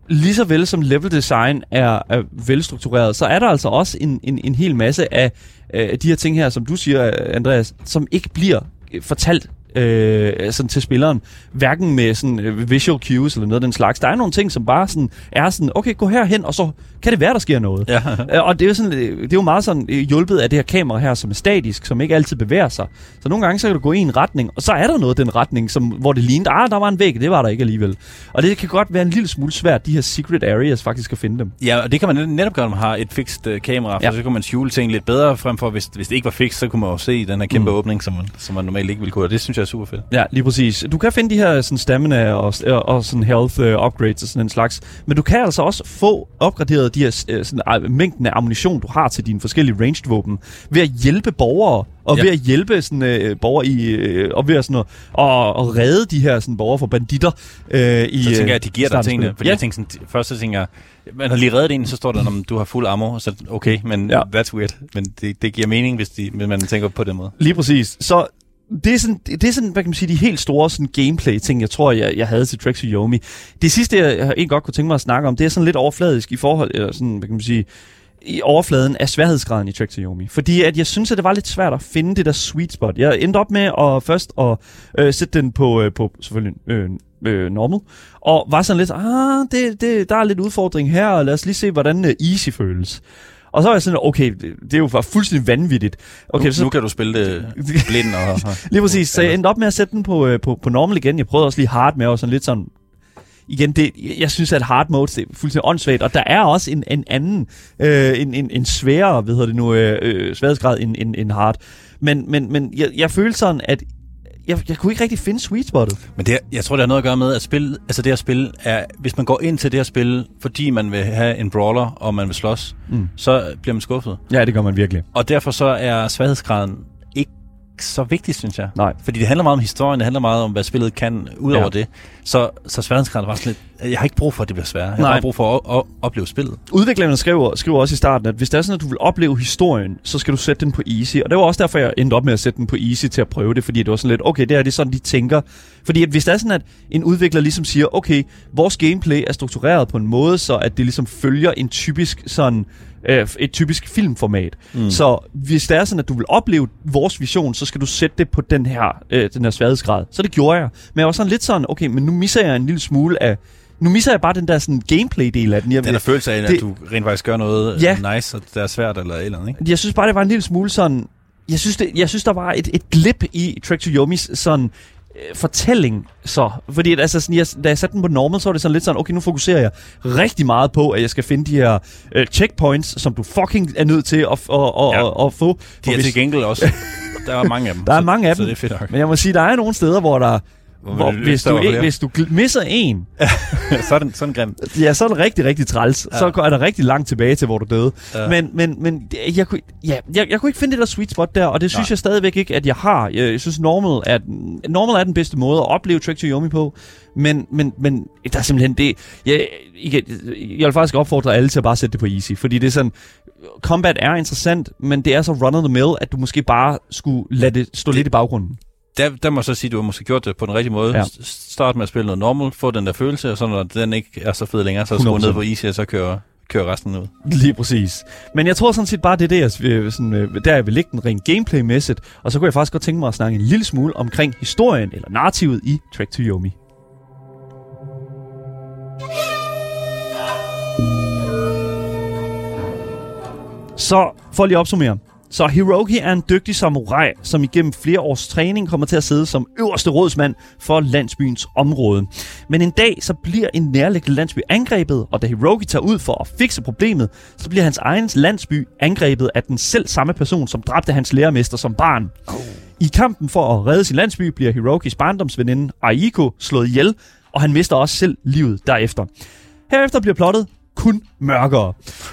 lige så vel som level design er, er velstruktureret, så er der altså også en, en, en hel masse af øh, de her ting her, som du siger, Andreas, som ikke bliver fortalt øh, sådan til spilleren, hverken med sådan øh, visual cues eller noget af den slags. Der er nogle ting, som bare sådan er sådan, okay, gå herhen, og så kan det være, der sker noget. Ja. Øh, Og det er, jo sådan, øh, det er jo meget sådan øh, hjulpet af det her kamera her, som er statisk, som ikke altid bevæger sig. Så nogle gange så kan du gå i en retning, og så er der noget i den retning, som, hvor det lignede, ah, der var en væg, det var der ikke alligevel. Og det kan godt være en lille smule svært, de her secret areas faktisk at finde dem. Ja, og det kan man net- netop gøre, når man har et fikst uh, kamera, for Ja. så kan man skjule ting lidt bedre, frem for hvis, hvis det ikke var fikst, så kunne man jo se den her kæmpe Mm. åbning, som man, som man normalt ikke ville kunne, og det synes jeg er super fedt. Ja, lige præcis. Du kan finde de her sådan stamina og, og, og sådan health uh, upgrades og sådan en slags. Men du kan altså også få opgraderet de her uh, sådan, uh, mængden af ammunition, du har til dine forskellige ranged våben, ved at hjælpe borgere, og ja. Ved at hjælpe sådan, uh, borgere i, uh, og ved at, sådan, at, og, og redde de her sådan, borgere fra banditter uh, i Så tænker øh, jeg, at de giver dig tingene, fordi ja. jeg tænker sådan, først så tænker jeg, man har lige reddet en, så står der, at du har fuld ammo, så okay, men ja. that's weird. Men det, det giver mening, hvis, de, hvis man tænker på den måde. Lige præcis. Så det er sådan, det er sådan, hvad kan man sige, de helt store sådan gameplay-ting, jeg tror, jeg, jeg havde til Trek to Yomi. Det sidste, jeg, jeg egentlig godt kunne tænke mig at snakke om, det er sådan lidt overfladisk i forhold, eller sådan, hvad kan man sige, i overfladen af sværhedsgraden i Trek to Yomi. Fordi at jeg synes, at det var lidt svært at finde det der sweet spot. Jeg endte op med at først at øh, sætte den på, øh, på selvfølgelig øh, øh, normal, og var sådan lidt, ah, det, det, der er lidt udfordring her, og lad os lige se, hvordan øh, easy føles. Og så var jeg sådan, okay, det, det er jo fuldstændig vanvittigt. Okay, nu, nu kan du spille det blind og... *laughs* Lige præcis. Så jeg endte op med at sætte den på, øh, på, på normal igen. Jeg prøvede også lige hard med, og sådan lidt sådan... Igen, det, jeg synes, at hard mode det er fuldstændig åndssvagt, og der er også en, en anden, øh, en, en, en sværere, hvad hedder det nu, øh, øh, sværhedsgrad end, end, end hard. Men, men, men jeg, jeg følte sådan, at jeg, jeg kunne ikke rigtig finde sweet spottet. Men det, jeg tror, det har noget at gøre med, at spil, altså det her spil er, hvis man går ind til det her spil, fordi man vil have en brawler, og man vil slås, Mm. så bliver man skuffet. Ja, det gør man virkelig. Og derfor så er sværhedsgraden så vigtig, synes jeg. Nej. Fordi det handler meget om historien, det handler meget om, hvad spillet kan, ud Ja. over det. Så, så sværhedsgraden var sådan lidt... Jeg har ikke brug for, at det bliver sværere. Jeg har Nej. bare brug for at, at, opleve spillet. Udviklerne skriver, skriver også i starten, at hvis det er sådan, at du vil opleve historien, så skal du sætte den på easy. Og det var også derfor, jeg endte op med at sætte den på easy til at prøve det, fordi det var sådan lidt, okay, det er det er sådan, de tænker. Fordi at hvis det er sådan, at en udvikler ligesom siger, okay, vores gameplay er struktureret på en måde, så at det ligesom følger en typisk sådan øh, et typisk filmformat. Mm. Så hvis det er sådan, at du vil opleve vores vision, så skal du sætte det på den her, øh, den her sværhedsgrad. Så det gjorde jeg. Men jeg var sådan lidt sådan, okay, men nu misser jeg en lille smule af... Nu misser jeg bare den der sådan gameplay-del af den. Jeg, Den er følelse af, at det- du rent faktisk gør noget Ja. ja. nice, og det er svært eller eller andet, ikke? jeg synes bare, det var en lille smule sådan... Jeg synes, det, jeg synes der var et, et glip i Trek to Yomis sådan øh, fortælling så. Fordi at, altså, sådan, jeg, da jeg satte den på normal, så var det sådan lidt sådan, okay, nu fokuserer jeg rigtig meget på, at jeg skal finde de her øh, checkpoints, som du fucking er nødt til at, at, at, Ja. at, at få. De er hvis- til gengæld også... *laughs* der er mange af dem. Der er så, mange af så dem. det er fedt nok. Men jeg må sige, der er nogle steder, hvor der Hvor, hvis, du, ikke, hvis du misser en, *laughs* så er den sådan grim. ja, så er det rigtig, rigtig træls. Ja. Så er der rigtig langt tilbage til, hvor du døde. Ja. Men, men, men jeg, kunne, ja, jeg, jeg kunne ikke finde det der sweet spot der, og det synes Nej. jeg stadigvæk ikke, at jeg har. Jeg, synes, normal er, den- normal er den bedste måde at opleve Trek to Yomi på. Men, men, men der er simpelthen det... Jeg, jeg, jeg vil faktisk opfordre alle til at bare sætte det på easy, fordi det er sådan... Combat er interessant, men det er så run of the mill, at du måske bare skulle lade det stå det, lidt i baggrunden. Der, der må jeg så sige, at du har måske gjort det på den rigtige måde. Ja. Start med at spille noget normal, få den der følelse, og så når den ikke er så fed længere, så skrue 100%. ned på easy, og så køre, køre resten ud. Lige præcis. Men jeg tror sådan set bare, det er det, jeg, øh, sådan, øh, der jeg vil lægge den rent gameplay-mæssigt. Og så kunne jeg faktisk godt tænke mig at snakke en lille smule omkring historien, eller narrativet i Trek to Yomi. Så for lige at opsummere. Så Hiroki er en dygtig samurai, som igennem flere års træning kommer til at sidde som øverste rådsmand for landsbyens område. Men en dag så bliver en nærliggende landsby angrebet, og da Hiroki tager ud for at fikse problemet, så bliver hans egen landsby angrebet af den selv samme person, som dræbte hans lærermester som barn. Oh. I kampen for at redde sin landsby bliver Hirokis barndomsveninde Aiko slået ihjel, og han mister også selv livet derefter. Herefter bliver plottet kun mørkere.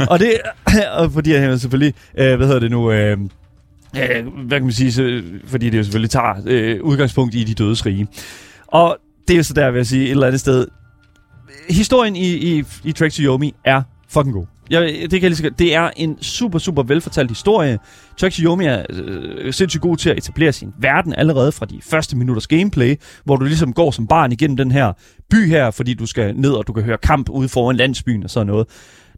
og det *clears throat* og fordi han selvfølgelig, øh, hvad hedder det nu, øh, øh, hvad kan man sige, så, fordi det jo selvfølgelig tager øh, udgangspunkt i de dødes rige. Og det er jo så der, vil jeg sige, et eller andet sted. Historien i, i, i Trek to Yomi er fucking god. Jeg, det kan jeg lige så. Det er en super, super velfortalt historie. Trek Yomi er øh, øh, sindssygt god til at etablere sin verden allerede fra de første minutters gameplay, hvor du ligesom går som barn igennem den her by her, fordi du skal ned, og du kan høre kamp ude foran landsbyen og sådan noget.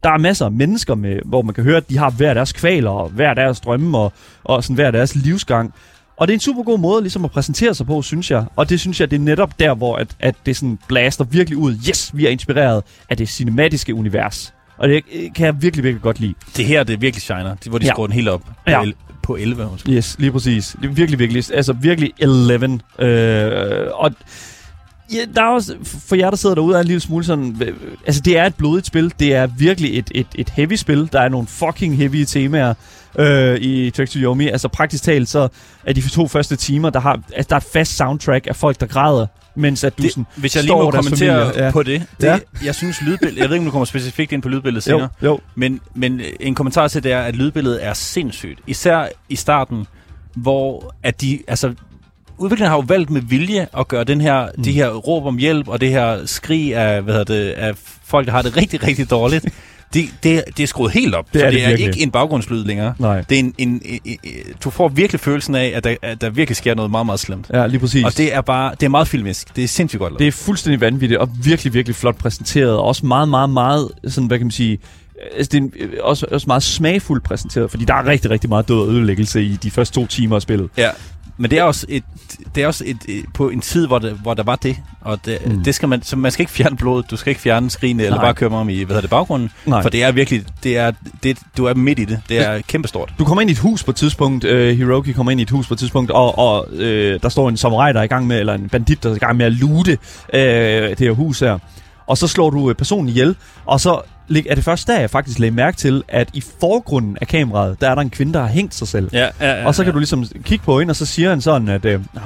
Der er masser af mennesker, med, hvor man kan høre, at de har hver deres kvaler, og hver deres drømme, og, og sådan hver deres livsgang. Og det er en super god måde ligesom at præsentere sig på, synes jeg. Og det synes jeg, det er netop der, hvor at, at det sådan blaster virkelig ud. Yes, vi er inspireret af det cinematiske univers. Og det øh, kan jeg virkelig, virkelig godt lide. Det her, det er virkelig shiner, det, hvor de ja. skruer den helt op på, Ja. el, på 11. Måske. Yes, lige præcis. Det er virkelig, virkelig, altså virkelig 11. Øh, og ja, der er også, for jer, der sidder derude, er en lille smule sådan, altså det er et blodigt spil. Det er virkelig et, et, et heavy spil. Der er nogle fucking heavy temaer øh, i Trek to Yomi. Altså praktisk talt, så er de to første timer, der har, altså, der er et fast soundtrack af folk, der græder, mens at du Det, sådan hvis jeg lige må kommentere familie. Ja. på det, det ja. jeg synes lydbilledet, jeg ved ikke, om du kommer specifikt ind på lydbilledet senere, Jo, jo. Men, men en kommentar til det er, at lydbilledet er sindssygt. Især i starten, hvor at de, altså, udviklerne har jo valgt med vilje at gøre den her, mm. de her råb om hjælp, og det her skrig af, hvad hedder det, af folk, der har det rigtig, rigtig dårligt. Det, det, det er skruet helt op. Det så er det, det er virkelig. ikke en baggrundslyd længere. Nej. Det er en, en, en, en, du får virkelig følelsen af, at der, at der virkelig sker noget meget, meget slemt. Ja, lige præcis. Og det er bare, det er meget filmisk. Det er sindssygt godt lavet. Det er fuldstændig vanvittigt, og virkelig, virkelig flot præsenteret, og også meget, meget, meget, sådan, hvad kan man sige, altså, det er øh, også, også meget smagfuldt præsenteret, fordi der er rigtig, rigtig meget død og ødelæggelse i de første to timer af spillet. Ja, men det er også et, det er også et, et, på en tid, hvor, det, hvor der var det, og det, Mm. det skal man, så man skal ikke fjerne blodet, du skal ikke fjerne skrigene, eller bare køre mig om i, hvad hedder det, baggrunden, Nej. for det er virkelig, det er, det, du er midt i det, det er kæmpestort. Du kommer ind i et hus på et tidspunkt, øh, Hiroki kommer ind i et hus på et tidspunkt, og, og øh, der står en samurai, der er i gang med, eller en bandit, der er i gang med at loote øh, det her hus her. Og så slår du øh, personen ihjel, og så er det først der, jeg faktisk lagde mærke til, at i forgrunden af kameraet, der er der en kvinde, der har hængt sig selv. Ja, ja, ja, Og så kan du ligesom kigge på hende, og så siger han sådan, at øh, "Åh,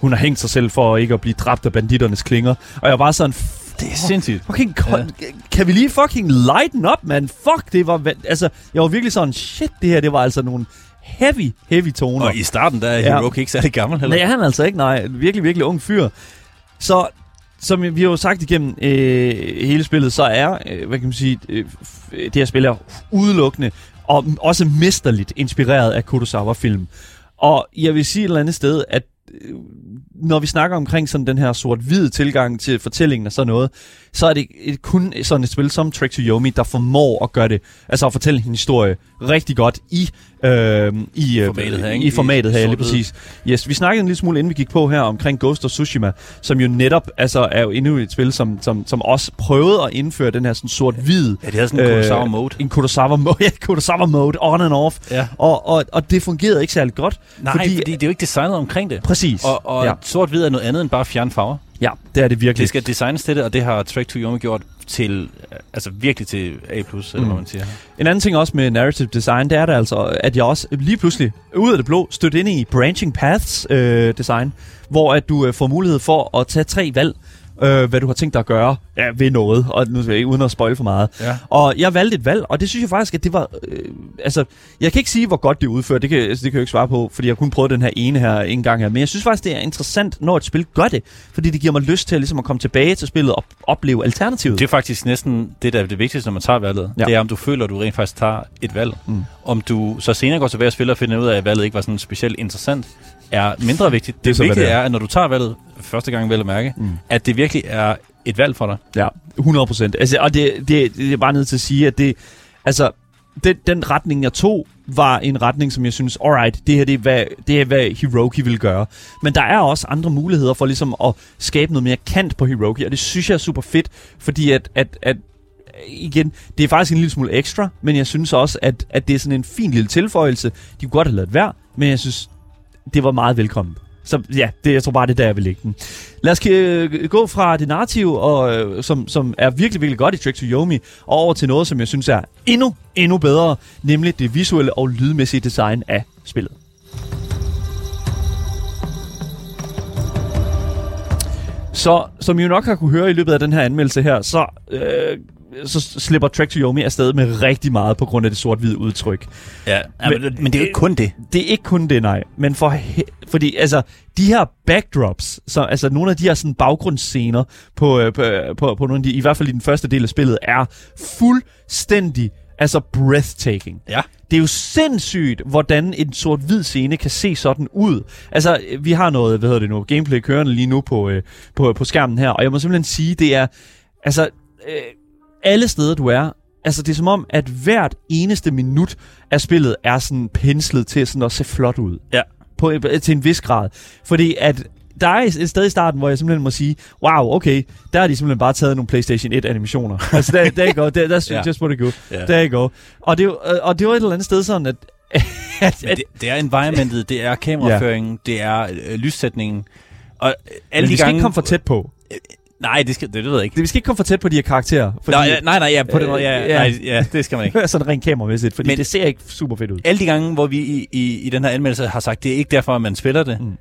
hun har hængt sig selv for ikke at blive dræbt af banditternes klinger. Og jeg var sådan, Det er sindssygt. fucking, ja. kan vi lige fucking lighten up, man? Fuck, det var, va- altså, jeg var virkelig sådan, shit, det her, det var altså nogle heavy, heavy toner. Og i starten, der er Ja. Hiroki ikke særlig gammel heller. Nej, han er altså ikke, nej. Virkelig, virkelig ung fyr. Så, som vi har jo sagt igennem øh, hele spillet, så er, øh, hvad kan man sige, øh, det her spil er udelukkende og også mesterligt inspireret af Kurosawa-film. Og jeg vil sige et eller andet sted, at når vi snakker omkring sådan den her sort-hvid tilgang til fortællingen og sådan noget, så er det et, kun sådan et spil som Trek to Yomi, der formår at gøre det, altså at fortælle en historie rigtig godt i, øh, i, øh, Formatet her, ikke? i formatet her, lige præcis. Yes, vi snakkede en lille smule, inden vi gik på her, omkring Ghost of Tsushima, som jo netop altså, er jo endnu et spil, som, som, som også prøvede at indføre den her sådan sort-hvid... Ja, det havde sådan en Kurosawa mode. En Kurosawa mode, *laughs* ja, Kurosawa mode, on and off. Ja. Og, og, og det fungerede ikke særlig godt. Nej, fordi, fordi det er jo ikke designet omkring det. Præcis. Og, og ja. sort-hvid er noget andet end bare fjerne farver. Ja, det er det virkelig. Det skal designes til det, og det har Trek to Yomi gjort til, altså virkelig til A+, eller Mm. hvad man siger. En anden ting også med narrative design, det er der altså, at jeg også lige pludselig, ud af det blå, stødte ind i branching paths øh, design, hvor at du øh, får mulighed for at tage tre valg, øh, hvad du har tænkt dig at gøre ja, ved noget, og nu skal jeg ikke uden at spoil for meget. Ja. Og jeg valgte et valg, og det synes jeg faktisk, at det var... Øh, altså, jeg kan ikke sige, hvor godt det er udført, det kan, altså, det kan jeg jo ikke svare på, fordi jeg kun prøvet den her ene her en gang her, men jeg synes faktisk, det er interessant, når et spil gør det, fordi det giver mig lyst til at, ligesom at komme tilbage til spillet og opleve alternativet. Det er faktisk næsten det, der er det vigtigste, når man tager valget. Ja. Det er, om du føler, at du rent faktisk tager et valg. Mm. Om du så senere går tilbage og spiller og finder ud af, at valget ikke var sådan specielt interessant, er mindre vigtigt. Det, Det vigtige det er. er. at når du tager valget første gang vel at mærke, Mm. at det virkelig er et valg for dig. Ja, 100 procent. Altså, og det, det, det er bare nødt til at sige, at det, altså, den, den retning, jeg tog, var en retning, som jeg synes, alright, det her det er, hvad, det er, hvad Hiroki vil gøre. Men der er også andre muligheder for ligesom at skabe noget mere kant på Hiroki, og det synes jeg er super fedt, fordi at, at, at igen, det er faktisk en lille smule ekstra, men jeg synes også, at, at det er sådan en fin lille tilføjelse. De kunne godt have lavet være, men jeg synes, det var meget velkommen. Så ja, det, jeg tror bare, det er der, jeg vil lægge den. Lad os øh, gå fra det narrative, og, øh, som, som er virkelig, virkelig godt i Trick to Yomi, og over til noget, som jeg synes er endnu, endnu bedre, nemlig det visuelle og lydmæssige design af spillet. Så som I jo nok har kunne høre i løbet af den her anmeldelse her, så, øh, så slipper Trek to Yomi afsted med rigtig meget på grund af det sort-hvide udtryk. Ja, Men- men, men det er jo ikke kun det. Det er ikke kun det, nej. Men for, fordi altså, de her backdrops, så, altså nogle af de her sådan, baggrundsscener på, øh, på, på, på nogle af de, i hvert fald i den første del af spillet, er fuldstændig altså breathtaking. Ja. Det er jo sindssygt, hvordan en sort-hvid scene kan se sådan ud. Altså, vi har noget, hvad hedder det nu, gameplay kørende lige nu på, øh, på, på skærmen her, og jeg må simpelthen sige, det er, altså, øh, alle steder du er, altså det er som om, at hvert eneste minut af spillet er sådan penslet til sådan at se flot ud. Ja. På, til en vis grad. Fordi at der er et sted i starten, hvor jeg simpelthen må sige, wow, okay, der har de simpelthen bare taget nogle PlayStation 1 animationer. *laughs* altså, der, der go, der, that's Ja. just what it go. Ja. Der go. Og det, er øh, og det var et eller andet sted sådan, at... *laughs* at, Men det, det er environmentet, det er *laughs* kameraføringen, det er øh, lyssætningen. Og øh, alle men vi de skal gange... ikke komme for tæt på. Nej, det, skal, det, det ved jeg ikke. Det, vi skal ikke komme for tæt på de her karakterer. Fordi, Nå, ja, nej, nej, ja, på den måde, ja, Øh, ja. ja. Nej, ja, det skal man ikke. *laughs* sådan rent kameramæssigt, fordi Men, det ser ikke super fedt ud. Alle de gange, hvor vi i, i, i den her anmeldelse har sagt, det er ikke derfor, at man spiller det, Mm.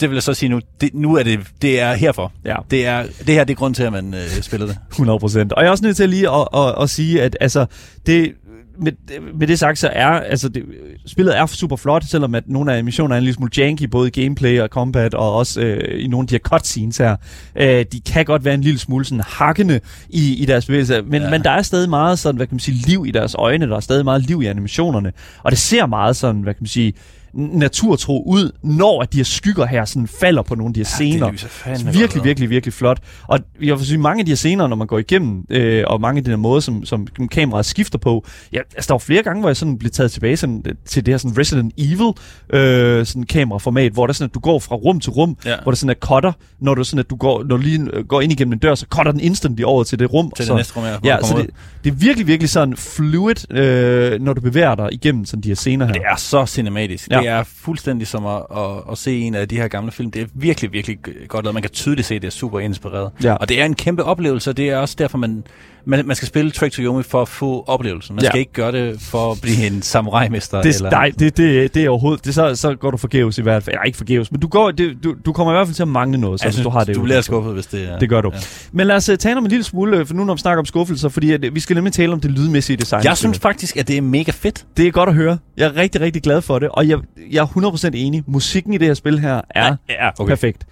det vil jeg så sige nu, det, nu er det, det er herfor. Ja. Det, er, det her det er grund til, at man øh, spiller det. *laughs* 100 procent. Og jeg er også nødt til lige at, at, at sige, at altså, det, med, med det sagt, så er altså, det, spillet er super flot, selvom at nogle af missionerne er en lille smule janky, både i gameplay og combat, og også øh, i nogle af de her cutscenes her. Øh, de kan godt være en lille smule sådan hakkende i, i deres bevægelser, men, ja. Men der er stadig meget sådan, hvad kan man sige, liv i deres øjne, der er stadig meget liv i animationerne, og det ser meget sådan, hvad kan man sige, naturtro ud, når at de her skygger her sådan falder på nogle af de her scener. Det lyser virkelig, virkelig, virkelig flot. Og jeg vil sige, mange af de her scener, når man går igennem, øh, og mange af de her måder, som, som kameraet skifter på, ja, altså, der var flere gange, hvor jeg sådan blev taget tilbage sådan, øh, til det her sådan Resident Evil øh, sådan kameraformat, hvor der sådan, at du går fra rum til rum, Ja. hvor der sådan er cutter, når du sådan, at du går, når du lige øh, går ind igennem en dør, så cutter den instantly over til det rum. Til så, det næste rum, ja. hvor Ja, så det, det er virkelig, virkelig sådan fluid, øh, når du bevæger dig igennem sådan de her scener her. Det er så cinematisk. Ja. Det er fuldstændig som at, at, at se en af de her gamle film. Det er virkelig, virkelig godt lavet. Man kan tydeligt se, at det er super inspireret. Ja. Og det er en kæmpe oplevelse, og det er også derfor, man, man, man skal spille Trek to Yomi for at få oplevelsen. Man Ja. ja. skal ikke gøre det for at blive en samurai-mester. Det, eller... nej, det, det, det er overhovedet... Det, så, så går du forgæves i hvert fald. Ja, ikke forgæves, men du, går, det, du, du kommer i hvert fald til at mangle noget, så, jeg hvis synes, du har det. du bliver skuffet, hvis det er... Det gør du. Ja. Men lad os uh, tale om en lille smule, øh, for nu når vi snakker om skuffelser, fordi at, øh, vi skal nemlig tale om det lydmæssige design. Jeg synes faktisk, at det er mega fedt. det er godt at høre. Jeg er rigtig, rigtig glad for det, og jeg, jeg er 100% enig. Musikken i det her spil her er ja, okay. perfekt.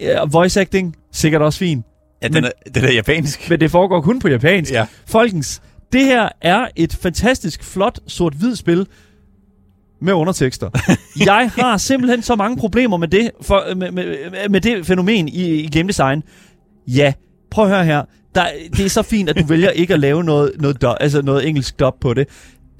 Ja, voice acting, sikkert også fint. Ja, Men- den er, den er japansk. Men det foregår kun på japansk. Ja. Folkens, det her er et fantastisk flot sort-hvid spil med undertekster. *laughs* jeg har simpelthen så mange problemer med det, for, med, med, med det fænomen i, i game design. Ja, prøv at høre her. Der, det er så fint, at du vælger ikke at lave noget, noget, do, altså noget engelsk dub på det.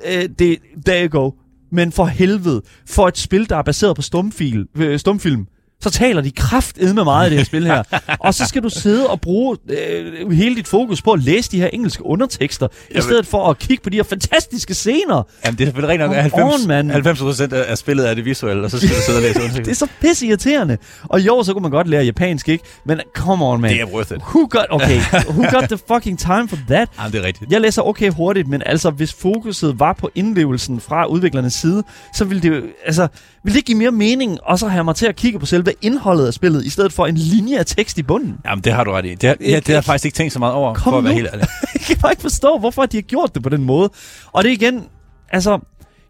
Øh, det. There you go. Men for helvede, for et spil, der er baseret på stumfil, øh, stumfilm, så taler de kraftedme meget i det her spil her. *laughs* og så skal du sidde og bruge øh, hele dit fokus på at læse de her engelske undertekster, i stedet for at kigge på de her fantastiske scener. Jamen, det er selvfølgelig rigtigt nok, at Come 90, on, mand. 90 procent af spillet er det visuelle, og så skal du sidde og læse *laughs* Det er undertekster. så pisse irriterende. Og jo, så kunne man godt lære japansk, ikke? Men come on, man. Det er worth it. Who got, okay, *laughs* who got the fucking time for that? Jamen, det er rigtigt. Jeg læser okay hurtigt, men altså, hvis fokuset var på indlevelsen fra udviklernes side, så ville det jo, altså, ville det give mere mening også at have mig til at kigge på selve indholdet af spillet, i stedet for en linje af tekst i bunden. Jamen, det har du ret i. Det, har, ja, det har jeg faktisk ikke tænkt så meget over, Kom for at være nu. helt ærlig. *laughs* jeg kan bare ikke forstå, hvorfor de har gjort det på den måde. Og det er igen, altså,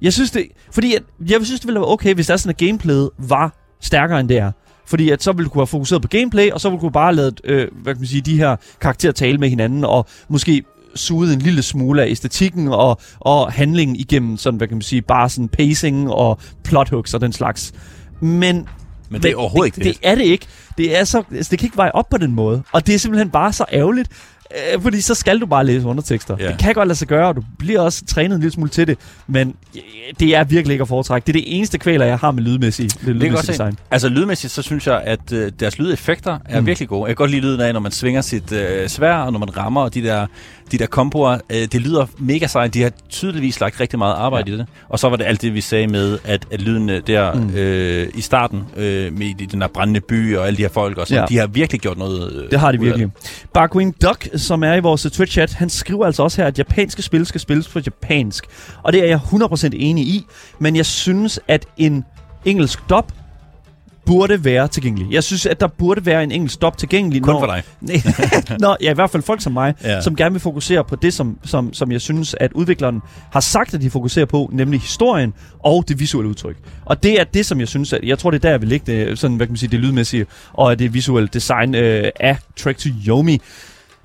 jeg synes det, fordi at, jeg synes, det ville være okay, hvis der sådan, at gameplayet var stærkere end det er. Fordi at så ville du kunne have fokuseret på gameplay, og så ville du bare lade, øh, hvad kan man sige, de her karakterer tale med hinanden, og måske suget en lille smule af æstetikken og, og handlingen igennem sådan, hvad kan man sige, bare sådan pacing og plot hooks og den slags. Men Men det er overhovedet det, ikke det. det er det ikke. Det, er så, altså, det kan ikke veje op på den måde. Og det er simpelthen bare så ærgerligt. Øh, fordi så skal du bare læse undertekster. Ja. Det kan godt lade sig gøre, og du bliver også trænet en lille smule til det. Men øh, det er virkelig ikke at foretrække. Det er det eneste kvæler, jeg har med lydmæssig, det Det lydmæssige se. design. Altså lydmæssigt, så synes jeg, at øh, deres lydeffekter er Mm. virkelig gode. Jeg kan godt lide lyden af, når man svinger sit øh, svær, og når man rammer og de der, de der komboer. Øh, det lyder mega sejt. De har tydeligvis lagt rigtig meget arbejde ja. i det. Og så var det alt det, vi sagde med, at, at lyden øh, der Mm. øh, i starten, øh, med den der brændende by og alle de her folk, og sådan, Ja. de har virkelig gjort noget øh, Det har de virkelig. Barquin Duck, som er i vores Twitch-chat, han skriver altså også her, at japanske spil skal spilles på japansk. Og det er jeg 100% enig i, men jeg synes, at en engelsk dub burde være tilgængelig. Jeg synes, at der burde være en engelsk dub tilgængelig. Kun når, for dig. *laughs* Nå, ja, i hvert fald folk som mig, ja. Som gerne vil fokusere på det, som, som, som jeg synes, at udvikleren har sagt, at de fokuserer på, nemlig historien og det visuelle udtryk. Og det er det, som jeg synes, at jeg tror, det er der, jeg vil lægge det, sådan, hvad kan man sige, det lydmæssige og det visuelle design øh, af Trek to Yomi.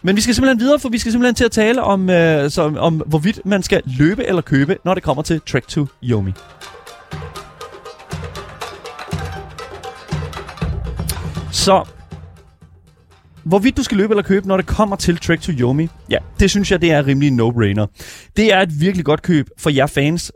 Men vi skal simpelthen videre, for vi skal simpelthen til at tale om, øh, så, om hvorvidt man skal løbe eller købe, når det kommer til Trek to Yomi. Så Hvorvidt du skal løbe eller købe, når det kommer til Trek to Yomi, ja, det synes jeg, det er rimelig no-brainer. Det er et virkelig godt køb for jer fans,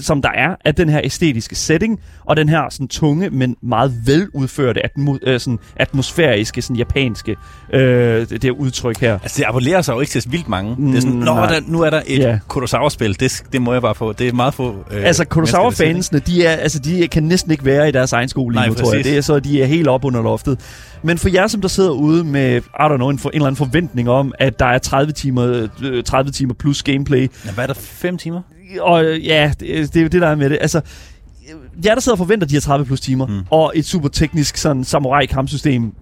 som der er, af den her æstetiske setting, og den her sådan tunge, men meget veludførte, atmo- øh, sådan atmosfæriske, sådan japanske, øh, det, det udtryk her. Altså, det abonnerer sig jo ikke til vildt mange. Mm, det er sådan, Mm, Nå, nej. der, nu er der et yeah. Kurosawa-spil. Det, det må jeg bare få. Det er meget få... Øh, Altså. Kurosawa-fansene, de, er, altså, de kan næsten ikke være i deres egen skole lige Nej, nu, tror jeg. Det er så, de er helt op under loftet. Men for jer, som der sidder ude med, I don't know, en, for, en eller anden forventning om, at der er 30 timer, øh, 30 timer plus gameplay, Ja, hvad er der? Fem timer? og øh, ja, det, det er jo det, der er med det. Altså, jeg der sidder og forventer de her 30 plus timer, mm. Og et super teknisk sådan samurai-kampsystem,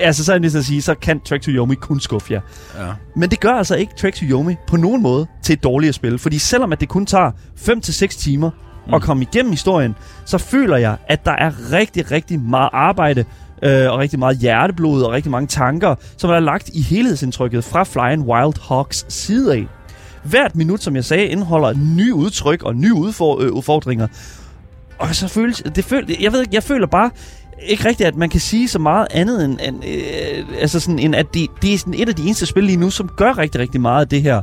altså så er jeg næsten at sige, så kan Trek to Yomi kun skuffe jer. Ja. Men det gør altså ikke Trek to Yomi på nogen måde til et dårligere spil. Fordi selvom at det kun tager 5-6 timer mm. at komme igennem historien, så føler jeg, at der er rigtig, rigtig meget arbejde øh, og rigtig meget hjerteblod og rigtig mange tanker, som er lagt i helhedsindtrykket fra Flying Wild Hawks side af. Hvert minut, som jeg sagde, indeholder nye udtryk og nye udfor- øh, udfordringer. Og så føles det føl, jeg ved ikke, jeg føler bare ikke rigtigt, at man kan sige så meget andet end, end, øh, altså sådan, end at det, det er sådan et af de eneste spil lige nu, som gør rigtig, rigtig meget af det her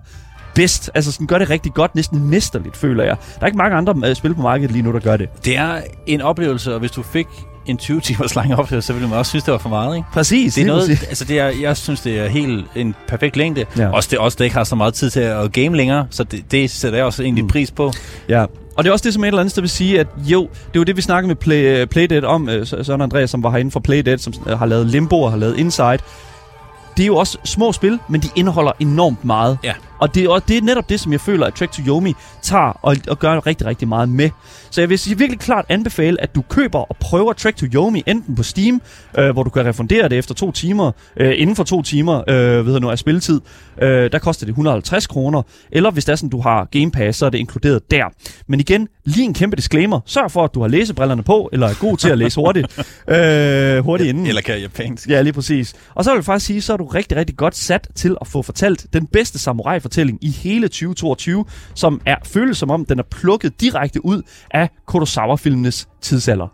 bedst. Altså sådan gør det rigtig godt, næsten mesterligt, føler jeg. Der er ikke mange andre øh, spil på markedet lige nu, der gør det. Det er en oplevelse, og hvis du fik en 20 timers lang oplevelse, så ville man også synes, det var for meget, ikke? Præcis. Det er noget, præcis. altså det er, jeg synes, det er helt en perfekt længde. Ja. Også det også, det ikke har så meget tid til at game længere, så det, det sætter jeg også egentlig Mm. pris på. Ja. Og det er også det, som et eller andet sted vil sige, at jo, det er jo det, vi snakkede med Play, uh, Playdead om, uh, Søren Andreas, som var herinde fra Playdead, som uh, har lavet Limbo og har lavet Inside. Det er jo også små spil, men de indeholder enormt meget. Ja. Og det, er, og det er netop det, som jeg føler, at Trek to Yomi tager og, og gør rigtig, rigtig meget med. Så jeg vil sige, virkelig klart anbefale, at du køber og prøver Trek to Yomi, enten på Steam, øh, hvor du kan refundere det efter to timer, øh, inden for to timer øh, ved jeg nu, af spilletid. Øh, der koster det 150 kroner. Eller hvis det er sådan, du har Game Pass, så er det inkluderet der. Men igen, lige en kæmpe disclaimer. Sørg for, at du har læsebrillerne på, eller er god til at læse hurtigt. *laughs* øh, hurtigt inden. Eller kan japansk. Ja, lige præcis. Og så vil jeg faktisk sige, så er du rigtig, rigtig godt sat til at få fortalt den bedste samurai-fortælling i hele 2022, som er føles som om, den er plukket direkte ud af Kurosawa-filmenes tidsalder.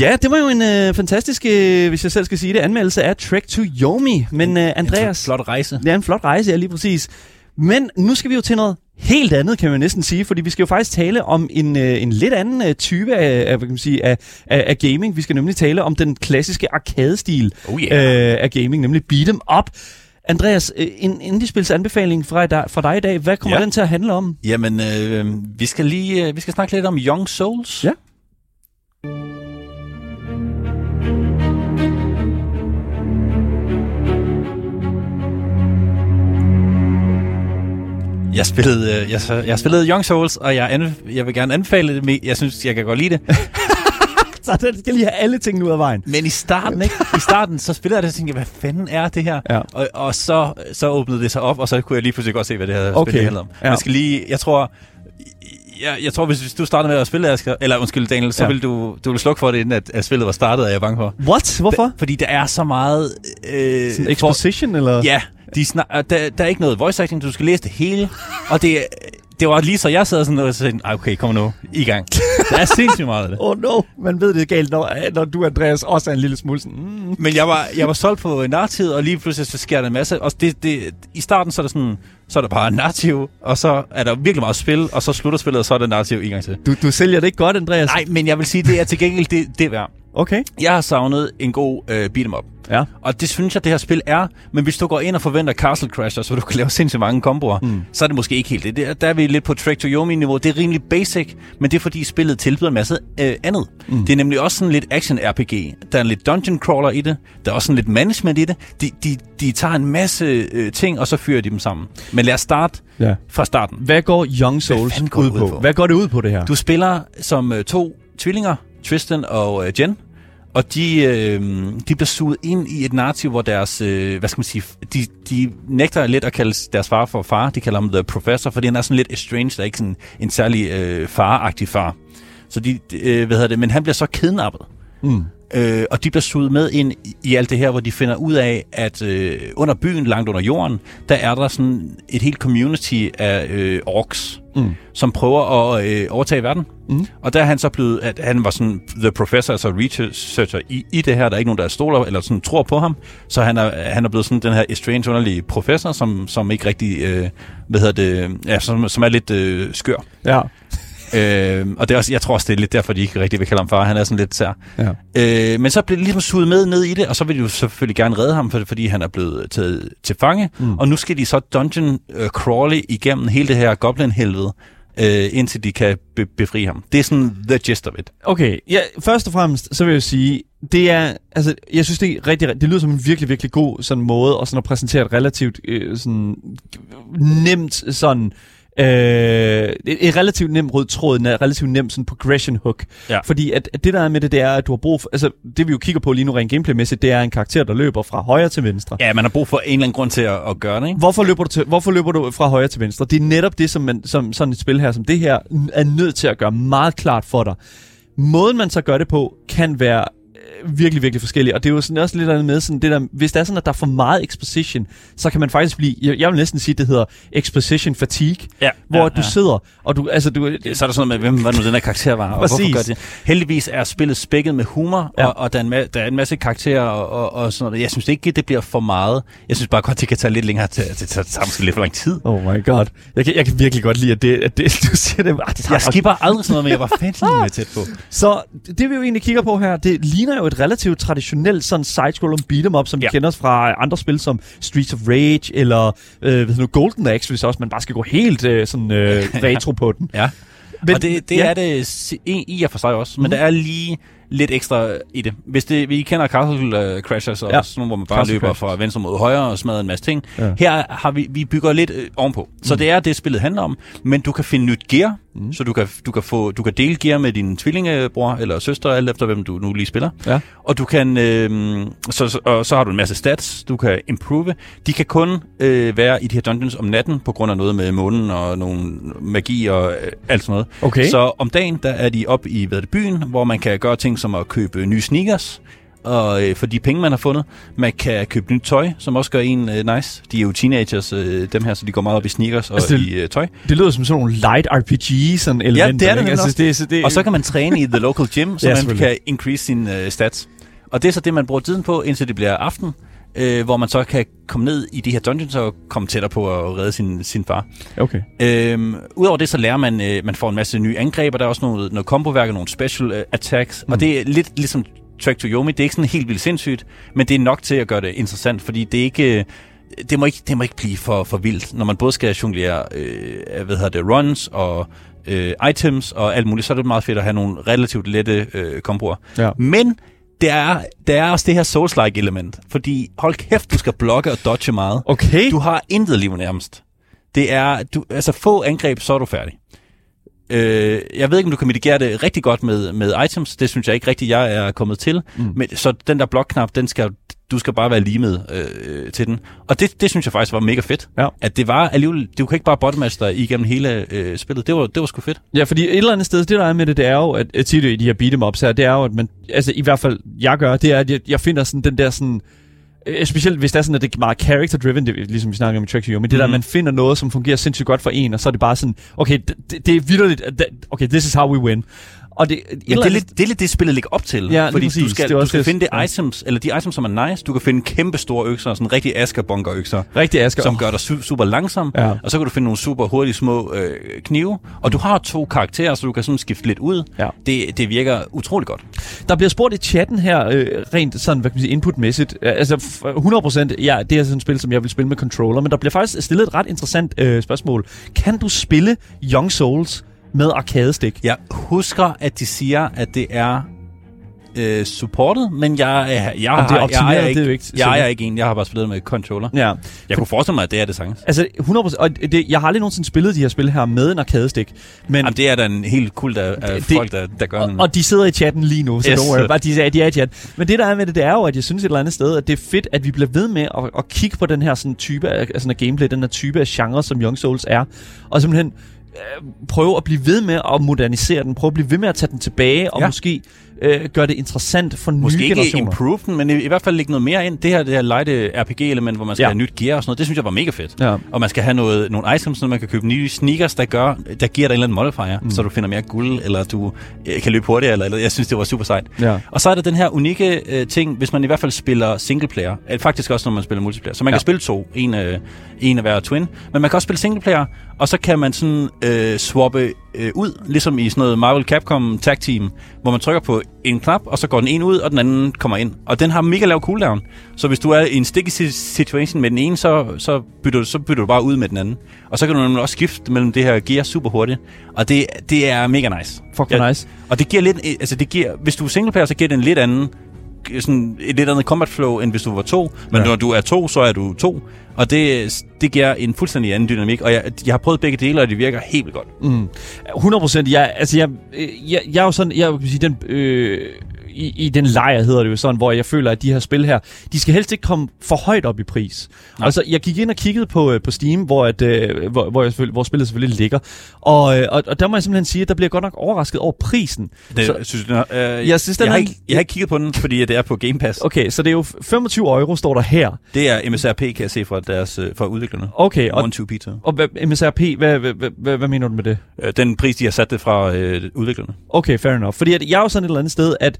Ja, det var jo en øh, fantastisk, øh, hvis jeg selv skal sige det, anmeldelse af Trek to Yomi. Men øh, Andreas, Flot rejse. det er en flot rejse, ja lige præcis. Men nu skal vi jo til noget helt andet, kan man næsten sige, fordi vi skal jo faktisk tale om en, øh, en lidt anden øh, type af, af, hvad kan man sige, af, af, af gaming. Vi skal nemlig tale om den klassiske arcade-stil Oh yeah. øh, af gaming, nemlig beat 'em up. Andreas, øh, en indie-spils anbefaling fra dig, fra dig i dag. Hvad kommer Ja. den til at handle om? Jamen, øh, vi skal lige vi skal snakke lidt om Young Souls. Ja. Jeg spillede, øh, jeg, jeg spillede Young Souls, og jeg, anbe- jeg vil gerne anbefale det. men Jeg synes, jeg kan godt lide det. *laughs* Så den skal lige have alle tingene ud af vejen. Men i starten, ikke? I starten, så spillede jeg det, og tænkte, hvad fanden er det her? Ja. Og, og så, så åbnede det sig op, og så kunne jeg lige pludselig godt se, hvad det her Okay. spil handlede om. Ja. Man skal lige, jeg tror, jeg, jeg tror, hvis, hvis du startede med at spille, Asger, eller undskyld Daniel, så Ja. ville du, du ville slukke for det, inden at, at spillet var startet, er jeg bange for. What? Hvorfor? Fordi der er så meget... Øh, Sådan exposition, eller? Ja, de snak, øh, der, der er ikke noget voice acting, du skal læse det hele. Og det, det var lige så jeg sad sådan og sagde, "Ej, okay, kom nu, i gang. Der er sindssygt meget af det. *laughs* Oh no, man ved det er galt, når, når du, Andreas, også er en lille smule sådan... Mm. Men jeg var, jeg var solgt på narrativet, og lige pludselig så sker der en masse. Og det, det, i starten så er der sådan, så er der bare narrativ, og så er der virkelig meget spil, og så slutter spillet, og så er der narrativ en gang til. Du, du sælger det ikke godt, Andreas? Nej, men jeg vil sige, det er til gengæld det, det værd. Okay. Jeg har savnet en god øh, beat'em up. Ja. Og det synes jeg, det her spil er. Men hvis du går ind og forventer Castle Crasher, så du kan lave sindssygt mange komboer, mm. så er det måske ikke helt det. Der, der er vi lidt på Trek to Yomi-niveau. Det er rimelig basic, men det er fordi spillet tilbyder en masse øh, andet. Mm. Det er nemlig også sådan lidt action-RPG. Der er lidt dungeon crawler i det. Der er også sådan lidt management i det. De, de, de tager en masse øh, ting, og så fyrer de dem sammen. Men lad os starte Ja. fra starten. Hvad går Young Souls fanden går ud ud på? på? Hvad går det ud på, det her? Du spiller som øh, to tvillinger, Tristan og øh, Jen. Og de, øh, de bliver suget ind i et narrativ, hvor deres, øh, hvad skal man sige, de, de nægter lidt at kalde deres far for far. De kalder ham The Professor, fordi han er sådan lidt estranged, der er ikke sådan en særlig øh, faragtig far. Så de, øh, hvad hedder det, men han bliver så kidnappet. Mm. Øh, og de bliver suget med ind i, alt det her, hvor de finder ud af, at øh, under byen, langt under jorden, der er der sådan et helt community af øh, orks, Mm. som prøver at øh, overtage verden. Mm. Og der er han så blevet, at han var sådan the professor, altså researcher i, i det her. Der er ikke nogen, der stoler eller sådan tror på ham. Så han er, han er blevet sådan den her estranged, underlige professor, som, som ikke rigtig, øh, hvad hedder det, ja, som, som er lidt øh, skør. Ja. Øh, og det er også, jeg tror også, det er lidt derfor, de ikke rigtig vil kalde ham far. Han er sådan lidt sær. ja. Øh, men så bliver det ligesom suget med ned i det, og så vil de jo selvfølgelig gerne redde ham, for, fordi han er blevet taget til fange. Mm. Og nu skal de så dungeon øh, crawle igennem hele det her goblin-helvede, øh, indtil de kan be- befri ham. Det er sådan the gist of it. Okay, ja, først og fremmest, så vil jeg sige, det er, altså, jeg synes, det er rigtig, det lyder som en virkelig, virkelig god sådan måde, og sådan at præsentere et relativt, øh, sådan, nemt, sådan, øh, et, relativt nem rød tråd, en relativt nem sådan progression hook. Ja. Fordi at, at det der er med det, det er, at du har brug for, altså, det vi jo kigger på lige nu rent gameplaymæssigt, det er en karakter, der løber fra højre til venstre. Ja, man har brug for en eller anden grund til at, at gøre det, ikke? Hvorfor løber, du til, hvorfor løber du fra højre til venstre? Det er netop det, som, man, som sådan et spil her, som det her, er nødt til at gøre meget klart for dig. Måden, man så gør det på, kan være virkelig, virkelig forskellig. Og det er jo sådan også lidt andet med, sådan det der, hvis det er sådan, at der er for meget exposition, så kan man faktisk blive, jeg, jeg vil næsten sige, det hedder exposition fatigue, Ja, hvor ja, du ja. sidder, og du, altså du, Så er der sådan noget med, hvem var nu den her karakter var, og Præcis. hvorfor gør det? Heldigvis er spillet spækket med humor, Ja. og, og der, er en der er en masse karakterer og, og, og sådan noget. Jeg synes ikke, det bliver for meget. Jeg synes bare godt, det kan tage lidt længere til. Det tager, måske lidt for lang tid. Oh my god. Jeg kan, jeg kan virkelig godt lide, at det, at det *laughs* du siger det. Ah, det Jeg skipper aldrig sådan noget, men jeg var fandme med tæt på. *laughs* Så det vi jo egentlig kigger på her, det ligner jo et relativt traditionelt sådan side-scroller beat'em up, som ja. vi kender os fra andre spil som Streets of Rage eller øh, hvad nu, Golden Axe, hvis også man bare skal gå helt øh, sådan øh, *laughs* retro på den. Ja. Men- og det, det ja. er det i, og for sig også, men mm. der er lige lidt ekstra i det. Hvis det, vi kender Castle uh, Crashers og Ja. sådan nogle, hvor man bare Castle løber Crashers. fra venstre mod højre og smadrer en masse ting. Ja. Her har vi, vi bygger lidt øh, ovenpå. Så mm. det er det, spillet handler om. Men du kan finde nyt gear, mm. så du kan, du, kan få, du kan dele gear med din tvillingebror eller søster, alt efter hvem du nu lige spiller. Ja. Og du kan, øh, så, så, og så har du en masse stats, du kan improve. De kan kun øh, være i de her dungeons om natten, på grund af noget med månen og nogle magi og øh, alt sådan noget. Okay. Så om dagen, der er de op i hvad det, byen, hvor man kan gøre ting som at købe nye sneakers. Og, øh, for de penge, man har fundet. Man kan købe nyt tøj, som også gør en øh, nice. De er jo teenagers, øh, dem her, så de går meget op i sneakers og Altså, det- i øh, tøj. Det lyder som sådan nogle light RPG sådan elementer. det er det altså, det, så det, Og så kan man træne i the local gym, *laughs* så Ja, man kan increase sine øh, stats. Og det er så det, man bruger tiden på, indtil det bliver aften, øh, hvor man så kan komme ned i de her dungeons og komme tættere på at redde sin, sin far. Okay. Øhm, Udover det, så lærer man, øh, man får en masse nye angreb, og der er også noget, noget kombo-værk og nogle special øh, attacks. Mm. Og det er lidt ligesom Track to Yomi. Det er ikke sådan helt vildt sindssygt, men det er nok til at gøre det interessant, fordi det er ikke... øh, Det må ikke, det må ikke blive for, for vildt, når man både skal jonglere øh, hvad hedder det, runs og øh, items og alt muligt, så er det meget fedt at have nogle relativt lette øh, komboer. Ja. Men der er, der er også det her Souls-like element, fordi hold kæft, du skal blokke og dodge meget. Okay. Du har intet liv nærmest. Det er, du, altså få angreb, så er du færdig. Øh, jeg ved ikke, om du kan mitigere det rigtig godt med, med items. Det synes jeg ikke rigtigt, jeg er kommet til. Mm. Men, så den der blokknap, den skal, du skal bare være limet øh, til den. Og det, det synes jeg faktisk var mega fedt. Ja. At det var alligevel, du kan ikke bare bottommatch dig igennem hele øh, spillet. Det var, det var sgu fedt. Ja, fordi et eller andet sted, det der er med det, det er jo, at at tit i de her beat'em ups her, det er jo, at man, altså i hvert fald, jeg gør, det er, at jeg, jeg finder sådan den der sådan, specielt hvis det er sådan, at det er meget character-driven, det, ligesom vi snakker om i You, men det mm. der, Mhm. man finder noget, som fungerer sindssygt godt for en, og så er det bare sådan, okay, det, det, er vidderligt, okay, this is how we win. Og det, Men det er, lidt, det er lidt det, spillet ligger op til. Ja, fordi præcis. du skal, du skal finde det ja. items, eller de items, som er nice. Du kan finde kæmpe store økser, sådan rigtig askerbunker økser. rigtig Asger. som gør dig su- super langsom, Ja. og så kan du finde nogle super hurtige små øh, knive, og du har to karakterer, så du kan sådan skifte lidt ud. Ja. Det, det virker utrolig godt. Der bliver spurgt i chatten her, øh, rent sådan, hvad kan man sige, inputmæssigt. Altså, f- 100%, ja, det er sådan et spil, som jeg vil spille med controller, men der bliver faktisk stillet et ret interessant øh, spørgsmål. Kan du spille Young Souls med arcade-stik? Jeg husker, at de siger, at det er øh, supportet, men jeg, jeg, jeg, det er jeg, ejer det er ikke, jeg ejer sikkert. ikke en. Jeg har bare spillet med controller. Ja. Jeg kunne forestille mig, at det er det sagtens. Altså 100%, og det, jeg har aldrig nogensinde spillet de her spil her med en arcade-stik, men Jamen, det er da en helt kult af, af Det- folk, der, der gør og, den. og de sidder i chatten lige nu, så Yes. don't worry, bare de, er- de er i chat. Men det der er med det, det er jo, at jeg synes et eller andet sted, at det er fedt, at vi bliver ved med at, at kigge på den her sådan type af, altså, af gameplay, den her type af genre, som Young Souls er, og simpelthen prøve at blive ved med at modernisere den, prøve at blive ved med at tage den tilbage, og Ja. måske øh, gøre det interessant for Måske nye ikke generationer. improve den, men i, i hvert fald lægge noget mere ind. Det her, det her light øh, RPG-element, hvor man skal Ja. have nyt gear og sådan noget, det synes jeg var mega fedt. Ja. Og man skal have noget, nogle items, så man kan købe nye sneakers, der, gør, der giver dig en eller anden modifier, mm. så du finder mere guld, eller du øh, kan løbe hurtigere, eller, eller jeg synes, det var super sejt. Ja. Og så er der den her unikke øh, ting, hvis man i hvert fald spiller singleplayer, øh, faktisk også når man spiller multiplayer. Så man Ja. kan spille to, en, øh, en af hver twin, men man kan også spille singleplayer, og så kan man sådan øh, swappe øh, ud, ligesom i sådan noget Marvel Capcom Tag Team, hvor man trykker på en knap, og så går den ene ud, og den anden kommer ind. Og den har mega lav cooldown. Så hvis du er i en sticky si- situation med den ene, så, så, bytter, du- så bytter du bare ud med den anden. Og så kan du nemlig også skifte mellem det her gear super hurtigt. Og det, det er mega nice. Fuck, Ja. nice. Og det giver lidt, altså det giver, hvis du er singleplayer, så giver det en lidt anden, sådan et lidt andet combat flow, end hvis du var to. Men Ja. når du er to, så er du to. Og det, det giver en fuldstændig anden dynamik. Og jeg, jeg har prøvet begge dele, og det virker helt vildt godt. Mm. 100 procent. Jeg, altså, jeg, øh, jeg, jeg er jo sådan, jeg vil sige, den, øh, i, i den lejr hedder det jo sådan, hvor jeg føler, at de her spil her, de skal helst ikke komme for højt op i pris. Nej. Altså, jeg gik ind og kiggede på, øh, på Steam, hvor, at, øh, hvor, hvor, jeg hvor spillet selvfølgelig ligger. Og, øh, og, og der må jeg simpelthen sige, at der bliver godt nok overrasket over prisen. Det, Så- synes, jeg, øh, Jeg synes, den jeg, har ikke, jeg har ikke kigget på den, fordi det er på Game Pass. Okay, så det er jo 25 euro, står der her. Det er MSRP, kan jeg se fra, deres, øh, fra udviklerne. Okay, og, One Two Peter. og hvad- MSRP, hvad, hvad, hvad, hvad, mener du med det? Den pris, de har sat det fra øh, udviklerne. Okay, fair enough. Fordi at jeg er jo sådan et eller andet sted, at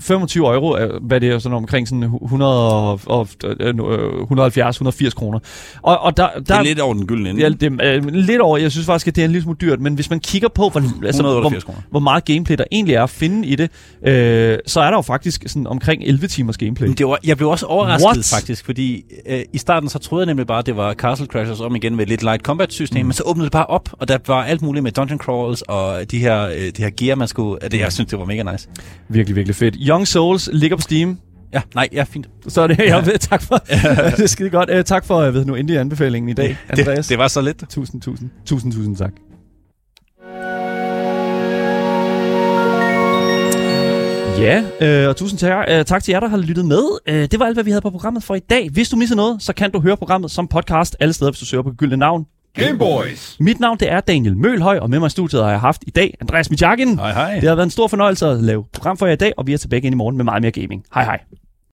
25 euro, hvad det er sådan omkring sådan 100 og, og, øh, 170-180 kroner. Og, og der, der Det er lidt over den gyldne ende. Ja, det er øh, lidt over. Jeg synes faktisk, at det er en lille smule dyrt, men hvis man kigger på, hvor, altså, 188 hvor, kroner. hvor meget gameplay der egentlig er at finde i det, øh, så er der jo faktisk sådan omkring 11 timers gameplay. Det var, jeg blev også overrasket What? Faktisk, fordi øh, i starten så troede jeg nemlig bare, at det var Castle Crashers om igen med et lidt light combat system, mm. men så åbnede det bare op, og der var alt muligt med dungeon crawls og de her, øh, de her gear, man skulle... Det, jeg synes, det var mega nice. Virkelig, virkelig fedt. Young Souls ligger på Steam. Ja, nej, ja, fint. Så er det, ja. jeg, tak for, *laughs* det er skide godt. Uh, tak for, jeg ved nu, endelig anbefalingen i dag, Andreas. Det, det var så lidt. Tusind, tusind, tusind, tusind tak. Ja, øh, og tusind tak, øh, tak til jer, der har lyttet med. Øh, det var alt, hvad vi havde på programmet for i dag. Hvis du misser noget, så kan du høre programmet som podcast alle steder, hvis du søger på Gyldne Navn. Gameboys. Mit navn det er Daniel Mølhøj, og med mig i studiet har jeg haft i dag Andreas Michakin. Hej hej. Det har været en stor fornøjelse at lave program for jer i dag, og vi er tilbage igen i morgen med meget mere gaming. Hej hej.